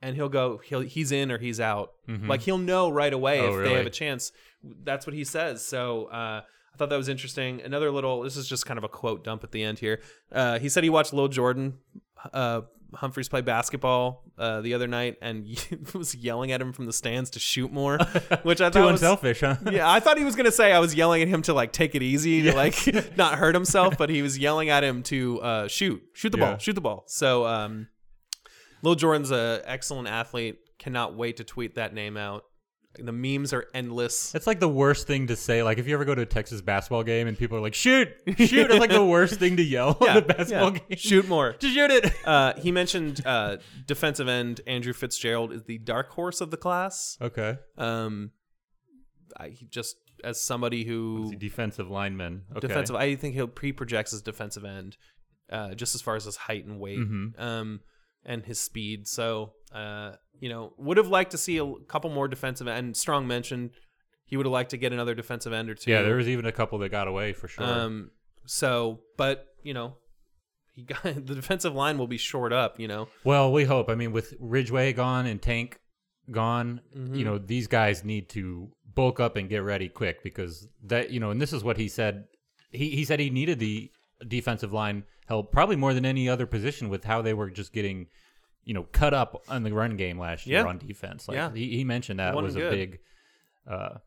and he'll go, he'll he's in or he's out. Like he'll know right away Oh, if they have a chance. That's what he says. So. Uh, I thought that was interesting. Another little. This is just kind of a quote dump at the end here. Uh, he said he watched Lil Jordan uh, Humphreys play basketball uh, the other night and [laughs] was yelling at him from the stands to shoot more, [laughs] which I Too thought was unselfish, huh? [laughs] yeah, I thought he was gonna say I was yelling at him to like take it easy, to like not hurt himself, but he was yelling at him to uh, shoot, shoot the Yeah. ball, shoot the ball. So, um, Lil Jordan's a excellent athlete. Cannot wait to tweet that name out. The memes are endless. It's like the worst thing to say. Like if you ever go to a Texas basketball game and people are like, "Shoot, shoot!" It's like the worst thing to yell Yeah, at a basketball yeah. game. Shoot more. Just shoot it. [laughs] Uh, he mentioned uh, defensive end Andrew Fitzgerald is the dark horse of the class. Okay. Um, I he just as somebody who Defensive lineman. Okay. defensive. I think he'll pre projects as defensive end, uh, just as far as his height and weight, Mhm. um, and his speed. So, uh, you know, would have liked to see a couple more defensive end. Strong mentioned he would have liked to get another defensive end or two. Yeah, there was even a couple that got away for sure. Um, so, but you know, he [laughs] got the defensive line will be shored up. You know, well, we hope. I mean, with Ridgeway gone and Tank gone, Mm-hmm. you know, these guys need to bulk up and get ready quick because that, you know, and this is what he said. He he said he needed the defensive line help probably more than any other position with how they were just getting, you know, cut up on the run game last year Yeah. on defense. Like Yeah. he, he mentioned that Wasn't was a big uh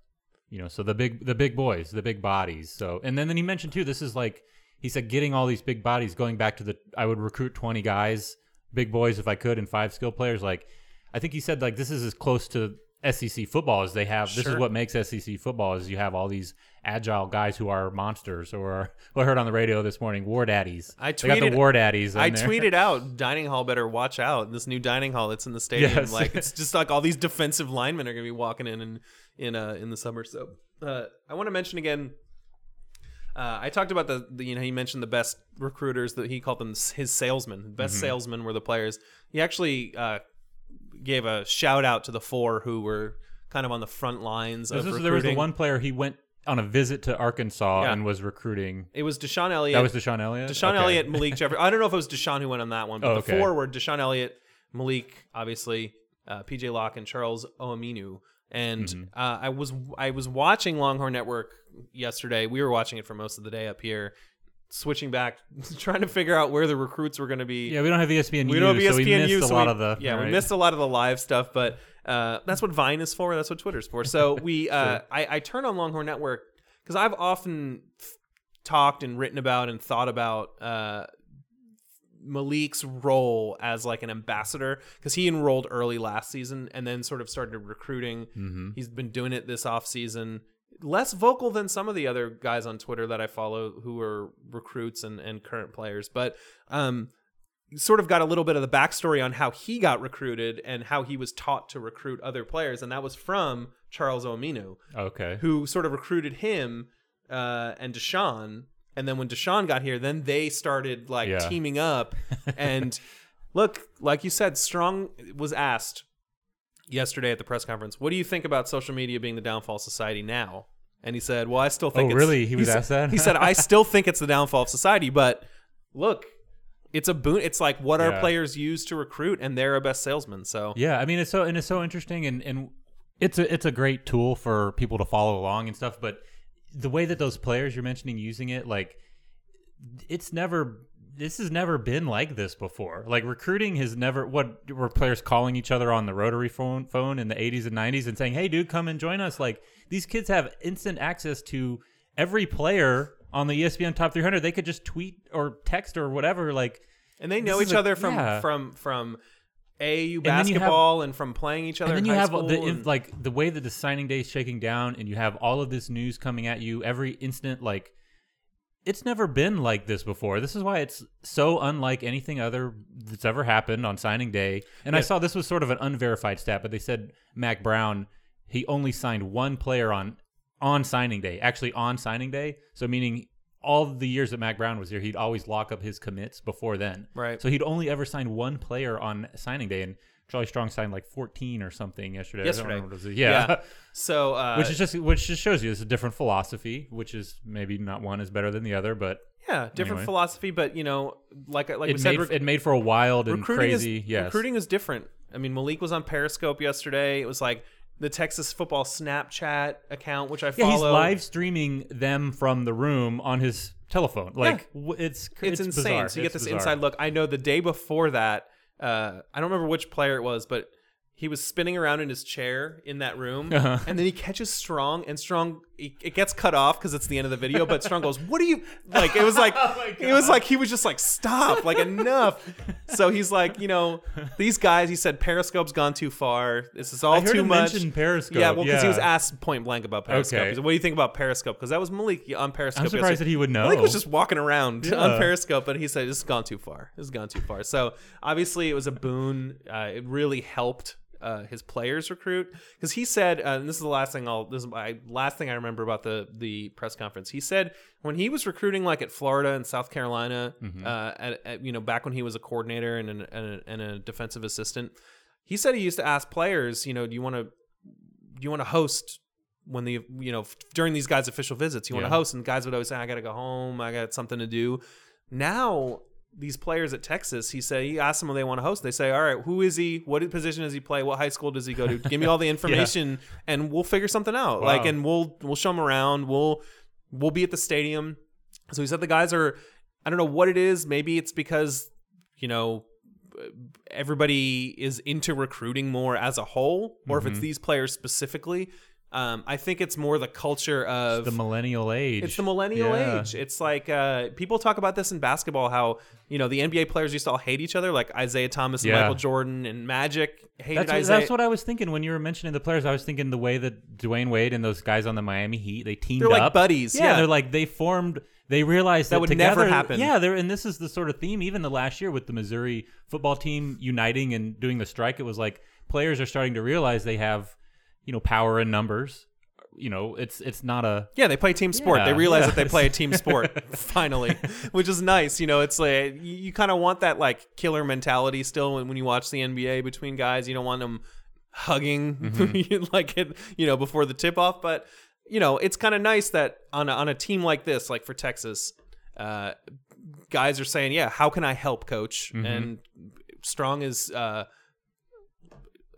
you know, so the big the big boys, the big bodies. So and then then he mentioned too, this is like he said getting all these big bodies going back to the I would recruit twenty guys, big boys if I could, and five skill players. Like I think he said like this is as close to SEC football is they have. This is what makes SEC football is you have all these agile guys who are monsters or what [laughs] I heard on the radio this morning, war daddies. I They got tweeted- the war daddies. I there. tweeted [laughs] out dining hall better watch out this new dining hall that's in the stadium Yes. like it's [laughs] just like all these defensive linemen are gonna be walking in and in uh in the summer so uh I want to mention again uh, I talked about the, the, you know, he mentioned the best recruiters that he called them his salesmen. The best Mm-hmm. salesmen were the players. He actually uh, gave a shout out to the four who were kind of on the front lines of there was the one player he went on a visit to Arkansas Yeah. and was recruiting. It was Deshaun Elliott. That was Deshaun Elliott. Deshaun Okay. Elliott, Malik [laughs] Jefferson. I don't know if it was Deshaun who went on that one, but Oh, the okay. four were Deshaun Elliott, Malik, obviously, uh, PJ Locke, and Charles Omenihu. And Mm-hmm. uh, I was I was watching Longhorn Network yesterday. We were watching it for most of the day up here, switching back, [laughs] trying to figure out where the recruits were going to be. Yeah, we don't have ESPN. we don't have so we missed a so lot we, of the. yeah, we missed a lot of the live stuff, but uh, that's what Vine is for. That's what Twitter's for. So [laughs] we, uh, I, I turn on Longhorn Network because I've often talked and written about and thought about uh, Malik's role as like an ambassador because he enrolled early last season and then sort of started recruiting. Mm-hmm. He's been doing it this off season. Less vocal than some of the other guys on Twitter that I follow who are recruits and, and current players, but um, sort of got a little bit of the backstory on how he got recruited and how he was taught to recruit other players, and that was from Charles Omenihu, Okay. who sort of recruited him uh, and Deshaun. And then when Deshaun got here, then they started like Yeah. teaming up. [laughs] And look, like you said, Strong was asked yesterday at the press conference, "What do you think about social media being the downfall of society now?" And he said, "Well, I still think Oh, it's, really? He was asked that? He said, "I [laughs] still think it's the downfall of society, but look." It's a boon. It's like what our players use to recruit, and they're our best salesmen. So Yeah, I mean it's so and it's so interesting and and it's a it's a great tool for people to follow along and stuff, but the way that those players you're mentioning using it like it's never this has never been like this before. Like recruiting has never what were players calling each other on the rotary phone phone in the 80s and 90s and saying, "Hey dude, come and join us." Like these kids have instant access to every player on the ESPN Top 300. They could just tweet or text or whatever like and they know each is a- other from yeah. from from AAU then you have- basketball and from playing each other. and then you have the and- like the way that the signing day is shaking down and you have all of this news coming at you every instant like it's never been like this before. This is why it's so unlike anything other that's ever happened on signing day. And i saw this was sort of an unverified stat but they said mack brown he only signed one player on on signing day actually on signing day. So meaning all the years that mack brown was here he'd always lock up his commits before then. Right. so he'd only ever signed one player on signing day. And Charlie Strong signed like 14 or something yesterday. Yesterday. remember what it was. Yeah. [laughs] So uh, which is just which just shows you it's a different philosophy, which is maybe not one is better than the other, but yeah, different anyway. philosophy, but you know, like like we it said, made rec- it made for a wild and crazy. is yes. recruiting is different. I mean, Malik was on Periscope yesterday. It was like the Texas football Snapchat account, which I yeah, he's live streaming them from the room on his telephone. Like w it's It's, it's, insane. bizarre. So you get this bizarre. inside look. I know the day before that, uh, I don't remember which player it was, but he was spinning around in his chair in that room, [laughs] Uh-huh. and then he catches Strong, and Strong it, gets cut off because it's the end of the video. But Strong goes, "What are you like?" It was like [laughs] Oh it was like he was just like, "Stop!" Like enough. so he's like, you know, these guys. He said Periscope's gone too far. This is all I heard too him much. mention Periscope. Yeah, well, because he was asked point blank about Periscope. Okay. He said, "What do you think about Periscope?" Because that was Malik on Periscope. I'm surprised that he would know. Malik was just walking around Yeah. on Periscope, but he said this has gone too far. This has gone too far. So obviously, it was a boon. Uh, it really helped uh, his players recruit because he said, uh, and this is the last thing I'll. This is my last thing I remember about the the press conference. He said when he was recruiting, like at Florida and South Carolina, Mm-hmm. uh, at, at, you know, back when he was a coordinator and an, and, a, and a defensive assistant, he said he used to ask players, you know, do you want to do you want to host when the you know f- during these guys' official visits? You want to Yeah. host, and guys would always say, "I got to go home. I got something to do." Now these players at Texas, he said he asked them when they want to host. They say, "All right, who is he? What position does he play? What high school does he go to? Give me all the [laughs] information, and we'll figure something out. Like, and we'll we'll show them around. We'll we'll be at the stadium." So he said the guys are. I don't know what it is. Maybe it's because you know everybody is into recruiting more as a whole, or if Mm-hmm. it's these players specifically. Um, I think it's more the culture of the millennial age. it's the millennial Yeah. age. It's like uh, people talk about this in basketball. How you know the NBA players used to all hate each other, like Isiah Thomas and Yeah. Michael Jordan and Magic hated That's what, Isaiah. that's what I was thinking when you were mentioning the players. I was thinking the way that Dwyane Wade and those guys on the Miami Heat they teamed They're like up. buddies, Yeah, yeah. they're like they formed. They realized that, That would together, never happen. Yeah, they're and this is the sort of theme. Even the last year with the Missouri football team uniting and doing the strike, it was like players are starting to realize they have, you know, power in numbers. You know, it's it's not a yeah, they play team sport. Yeah, they realize yeah. that they play a team [laughs] sport finally, which is nice. You know, it's like you, you kind of want that like killer mentality still when, when you watch the NBA between guys. You don't want them hugging Mm-hmm. [laughs] like it, you know, before the tip off. But you know, it's kind of nice that on a, on a team like this, like for Texas, uh, guys are saying, "Yeah, how can I help, coach?" Mm-hmm. And Strong is. Uh,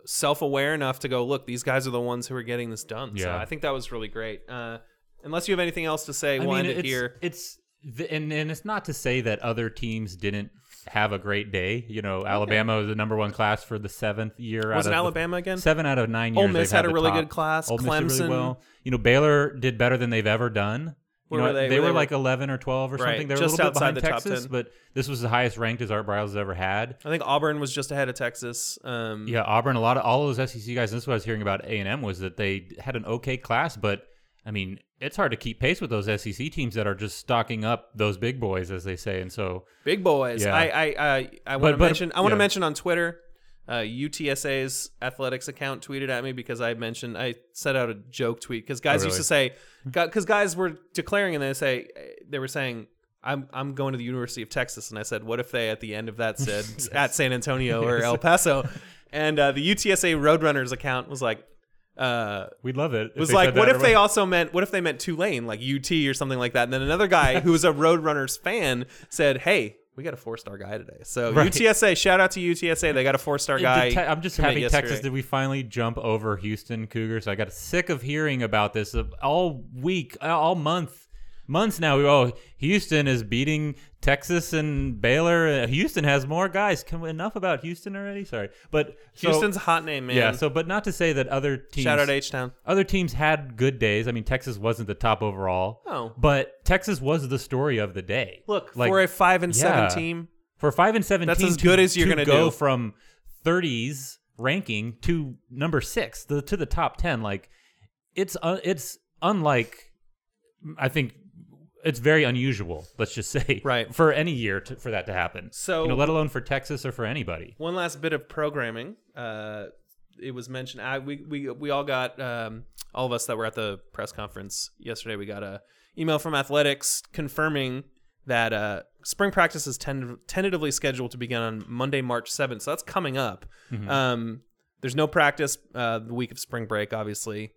self-aware enough to go look these guys are the ones who are getting this done so Yeah. i think that was really great uh unless you have anything else to say I we'll mean, end it it's, here It's the, and and it's not to say that other teams didn't have a great day. You know, Alabama was the number one class for the seventh year. was out it of the- alabama again Seven out of nine Ole years. Miss they've had a really top. good class. Ole Miss did really well. You know, Baylor did better than they've ever done You know, were they? They, Were they like 11 or 12 or Right, something. They were just a little bit outside behind the top Texas, 10. but this was the highest ranked as Art Briles has ever had. I think Auburn was just ahead of Texas. Um, Yeah, Auburn. A lot of all of those SEC guys. And this is what I was hearing about A and M was that they had an okay class, but I mean, it's hard to keep pace with those SEC teams that are just stocking up those big boys, as they say. And so, big boys. Yeah. I I I, I want to mention. I want to yeah. mention on Twitter. Uh, UTSA's athletics account tweeted at me because I mentioned I set out a joke tweet because guys Oh, used to say because guys were declaring and they say they were saying I'm I'm going to the University of Texas and I said what if they at the end of that said [laughs] at San Antonio or El Paso and uh, the UTSA Roadrunners account was like uh, we'd love it. was like, what if they also meant, what if they meant Tulane, like UT or something like that? And then another guy who was a Roadrunners fan said, hey, we got a four star guy today. So [laughs] Right. UTSA, shout out to UTSA. They got a four star guy. Te- I'm just happy yesterday. Texas. Did we finally jump over Houston Cougars? I got sick of hearing about this uh, all week, uh, all month, months now. We, oh, Houston is beating Texas and Baylor. Houston has more guys. Can we, enough about Houston already? Sorry, but so- Houston's a hot name, man. yeah. So, but not to say that other teams. shout out H Town. other teams had good days. I mean, Texas wasn't the top overall. Oh. But Texas was the story of the day. Look, Like, for a five and seven team, for five and seven That's as to- good as you're to gonna go do. from 30s ranking to number six the, to the top 10 like it's uh, it's unlike i think it's very unusual let's just [laughs] say Right. for any year to, for that to happen So- you know, let alone for texas or for anybody one last bit of programming. Uh, it was mentioned. I, we we we all got um, all of us that were at the press conference yesterday. We got a email from athletics confirming that uh, spring practice is ten- tentatively scheduled to begin on Monday, March seventh. So that's coming up. Um, there's no practice uh, the week of spring break, obviously.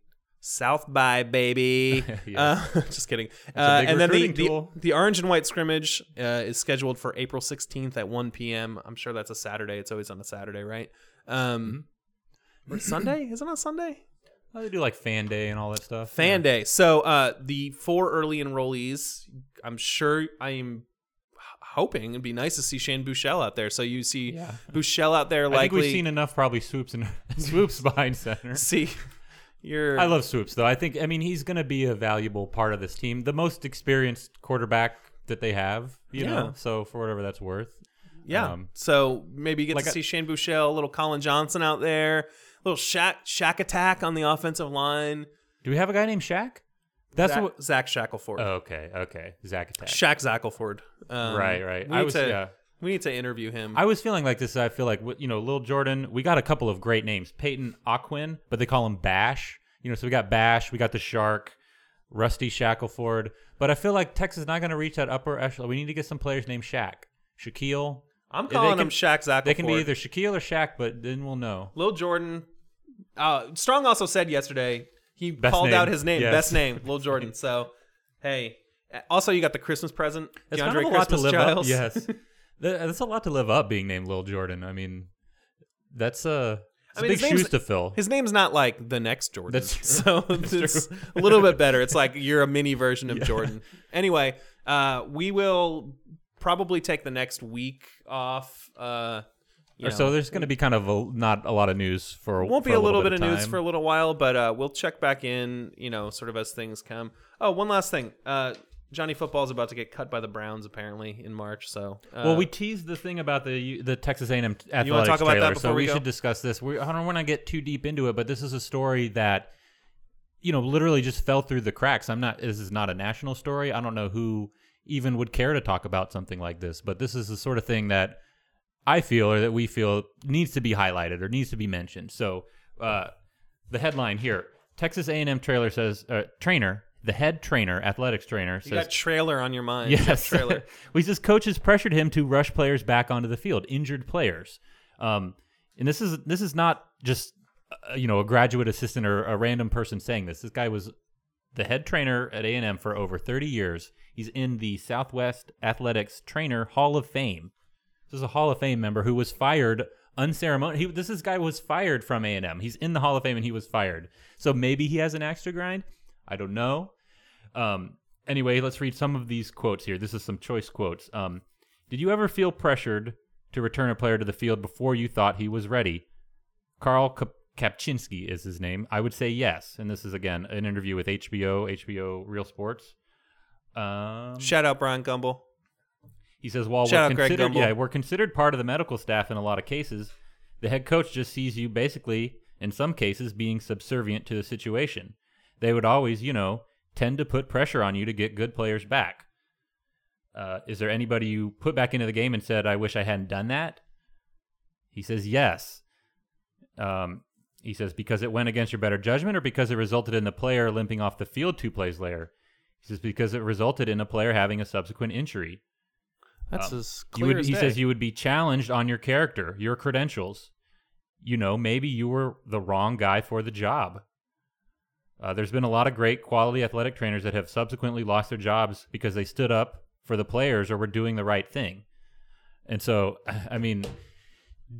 South by baby. [laughs] Uh, [laughs] just kidding. Uh, and then the, the the orange and white scrimmage uh, is scheduled for April 16th at 1 p.m. I'm sure that's a Saturday. It's always on a Saturday, right? Um, Mm-hmm. or Sunday? Isn't it Sunday? Oh, they do like fan day and all that stuff Fan Yeah. day. So uh, the four early enrollees, I'm sure I am hoping it'd be nice to see Shane Buechele out there. So you see Yeah. Buechele out there i think we've seen enough probably swoopes and [laughs] swoopes behind center see, you're. I love Swoopes though. I think I mean he's going to be a valuable part of this team, the most experienced quarterback that they have. You Yeah. know, so for whatever that's worth. Yeah. Um, so maybe you get like to see Shane Buechele, a little Collin Johnson out there, little Shaq Shaq attack on the offensive line. Do we have a guy named Shaq? That's Zach, what. Zach Shackelford. Oh, okay, okay. Zach Attack. Shaq Zackleford. Um, Right, right. I was to, yeah. We need to interview him. I was feeling like this. I feel like you know, Lil Jordan. We got a couple of great names. Peyton Aquin, but they call him Bash. You know, so we got Bash. We got the Shark, Rusty Shackleford. But I feel like Texas is not going to reach that upper echelon. We need to get some players named Shaq, Shaquille. I'm calling can- him Shaq Zackleford. They can be either Shaquille or Shaq, but then we'll know. Lil Jordan. Uh, Strong also said yesterday he Best called name. out his name, Yes. best name, Lil Jordan. So, hey. Also, you got the Christmas present, That's DeAndre kind of a lot to Christmas Giles. up. Yes, [laughs] that's a lot to live up. Being named Lil Jordan. I mean, that's it's mean, big shoes to fill. His name's not like the next Jordan. That's [laughs] true. So [laughs] it's a little bit better. It's like you're a mini version of Jordan. Anyway, uh, we will probably take the next week off. Uh, you know, so there's going to be kind of a, not a lot of news for. won't for be a little bit of of news for a little while, but uh, we'll check back in, you know, sort of as things come. Oh, one last thing. Uh, Johnny Football is about to get cut by the Browns apparently in March. So, uh, Well, we teased the thing about the the Texas A&M athletics you talk about that before so we we, should discuss this. We, I don't want to get too deep into it, but this is a story that you know literally just fell through the cracks. I'm not. This is not a national story. I don't know who even would care to talk about something like this, but this is the sort of thing that I feel or that we feel needs to be highlighted or needs to be mentioned. So uh, the headline here: Texas A&M trailer says uh, trainer. The head trainer, athletics trainer, you says got trailer on your mind. You got Yes, trailer. [laughs] we says coaches pressured him to rush players back onto the field, injured players. Um, and this is this is not just uh, you know a graduate assistant or a random person saying this. This guy was the head trainer at A and M for over 30 years. He's in the Southwest Athletics Trainer Hall of Fame. This is a Hall of Fame member who was fired unceremonious. He, this is guy was fired from A and M. He's in the Hall of Fame and he was fired. So maybe he has an axe to grind. I don't know. Um, anyway, let's read some of these quotes here. This is some choice quotes. Um, did you ever feel pressured to return a player to the field before you thought he was ready? Carl Kap- Kapchinski is his name. I would say yes. And this is again an interview with HBO, HBO Real Sports. Um, Shout out Bryant Gumbel. He says, while Shout we're considered, yeah, we're considered part of the medical staff in a lot of cases, the head coach just sees you basically, in some cases, being subservient to the situation. They would always, you know, tend to put pressure on you to get good players back. Uh, is there anybody you put back into the game and said, I wish I hadn't done that? He says, yes. Um, he says, because it went against your better judgment or because it resulted in the player limping off the field two plays later? He says, because it resulted in a player having a subsequent injury. That's Um, as You clear would, as he day. says you would be challenged on your character, your credentials. You know, maybe you were the wrong guy for the job. Uh, there's been a lot of great quality athletic trainers that have subsequently lost their jobs because they stood up for the players or were doing the right thing. And so, [laughs] I mean,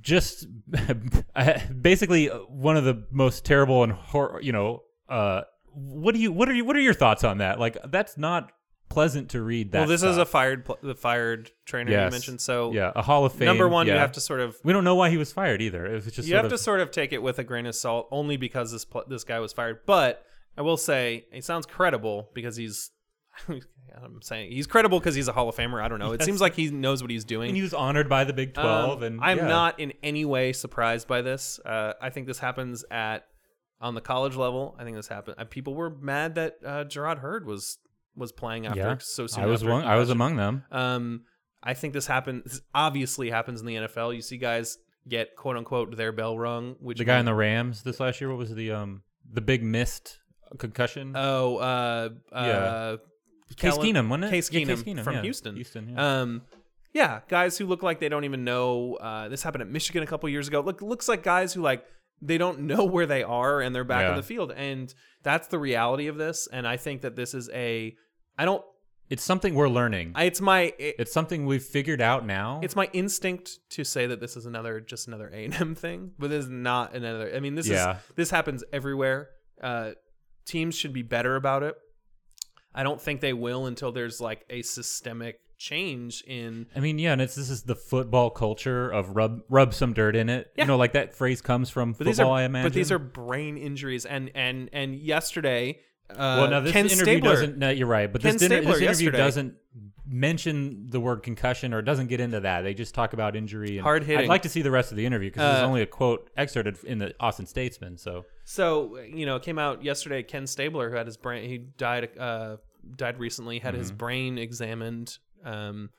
just [laughs] basically uh, one of the most terrible and hor- you know, uh, what do you what are you what are your thoughts on that? Like that's not pleasant to read. That well, this is a fired pl- the fired trainer you mentioned. So yeah, a Hall of Fame. number one, you have to sort of We don't know why he was fired either. It was just you sort have to of, sort of take it with a grain of salt, only because this pl- this guy was fired. But I will say, it sounds credible because he's. [laughs] I'm saying he's credible because he's a Hall of Famer. I don't know. It Yes. seems like he knows what he's doing. and he was honored by the Big Twelve. Um, and I'm yeah. not in any way surprised by this. Uh, I think this happens at on the college level. I think this happened. Uh, people were mad that uh, Jerrod Heard was was playing after Yeah, so soon. I was one. I was among them. Um, I think this happens. This obviously happens in the NFL. You see guys get quote unquote their bell rung. Which The guy in the Rams this last year. What was the um the big missed concussion? oh uh, uh, Case Kellen- Keenum, wasn't it? Case Yeah, Keenum, from yeah. Houston. Houston. Yeah. Um, yeah, guys who look like they don't even know. Uh, this happened at Michigan a couple years ago. Look, looks like guys who like they don't know where they are and they're back in the field, and that's the reality of this. And I think that this is a. I don't. it's something we're learning. I, it's my. It, it's something we've figured out now. it's my instinct to say that this is another just another A and M thing, but this is not another. I mean, this Yeah. is this happens everywhere. Uh, teams should be better about it. I don't think they will until there's like a systemic change in I mean, yeah, and it's this is the football culture of rub rub some dirt in it. Yeah. You know, like that phrase comes from But football. these are, I imagine. but these are brain injuries, and and and yesterday, uh, well, no, this Ken interview Stabler, doesn't. No, you're right, but this, dinner, this interview yesterday- doesn't mention the word concussion or doesn't get into that. They just talk about injury and Hard hitting. I'd like to see the rest of the interview because there's Uh, only a quote excerpted in the Austin Statesman. So So you know, it came out yesterday. Ken Stabler, who had his brain, he died uh, died recently, had his brain examined, um,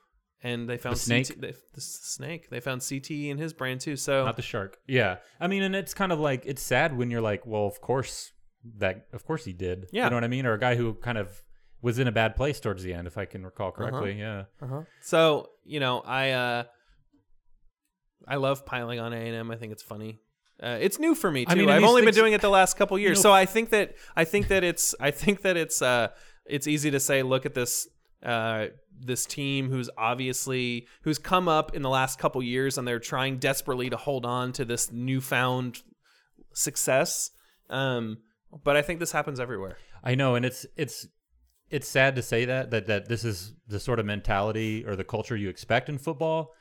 and they found Mm-hmm. The snake? CT, they, the snake. They found CT in his brain too. So not the shark. Yeah, I mean, and it's kind of like it's sad when you're like, well, of course that, of course he did. Yeah. you know what I mean, or a guy who kind of was in a bad place towards the end, if I can recall correctly. Yeah. Uh-huh. So you know, I uh, I love piling on A and M. I think it's funny. Uh, it's new for me too. I mean, I've only been doing it the last couple years, know- so I think that I think that it's I think that it's uh, it's easy to say, look at this uh, this team who's obviously who's come up in the last couple years, and they're trying desperately to hold on to this newfound success. Um, but I think this happens everywhere. I know, and it's it's it's sad to say that that that this is the sort of mentality or the culture you expect in football.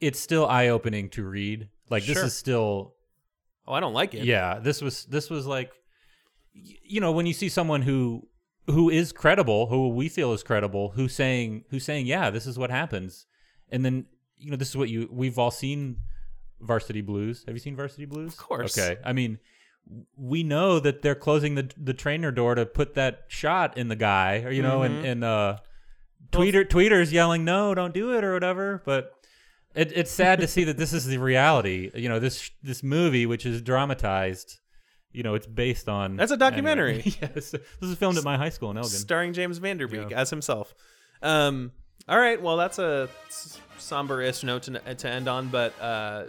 It's still eye opening to read. Like this Sure. is still Oh, I don't like it. yeah. This was this was like y- you know when you see someone who who is credible, who we feel is credible, who's saying who's saying yeah, this is what happens, and then you know this is what you we've all seen Varsity Blues. Have you seen Varsity Blues? Of course. Okay. I mean, we know that they're closing the the trainer door to put that shot in the guy, or you know, and and uh, tweeter tweeters yelling no, don't do it or whatever. But it, it's sad to see that this is the reality. You know, this this movie, which is dramatized. You know, it's based on. That's a documentary. Anyway. [laughs] yes, this is filmed at my high school in Elgin. starring James Van Der Beek Yeah. as himself. Um, all right, well, that's a somber-ish note to, to end on, but uh,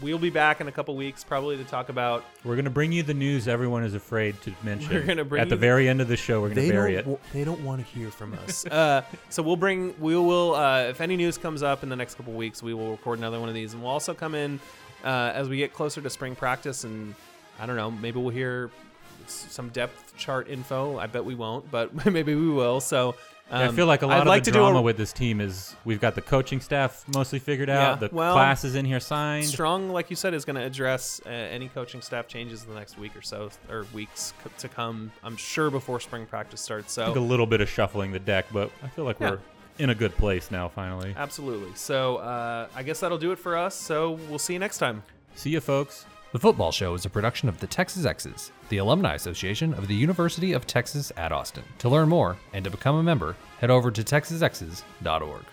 we'll be back in a couple weeks probably to talk about. We're gonna bring you the news everyone is afraid to mention. We're gonna bring at the you- very end of the show. We're gonna bury it. they don't want to hear from us. [laughs] uh, so we'll bring, we will, uh, if any news comes up in the next couple weeks, we will record another one of these, and we'll also come in uh, as we get closer to spring practice, and I don't know, maybe we'll hear some depth chart info. I bet we won't, but [laughs] maybe we will. So Yeah, I Um, feel like a lot I'd of like the to do a- drama with this team is we've got the coaching staff mostly figured out. Yeah, the well, classes in here signed. Strong, like you said, is going to address uh, any coaching staff changes in the next week or so, or weeks c- to come. I'm sure before spring practice starts. Think a little bit of shuffling the deck, but I feel like Yeah. we're in a good place now. Finally, absolutely. So, uh, I guess that'll do it for us. So, we'll see you next time. see you, folks. The Football Show is a production of the Texas Exes, the Alumni Association of the University of Texas at Austin. To learn more and to become a member, head over to texasexes.org.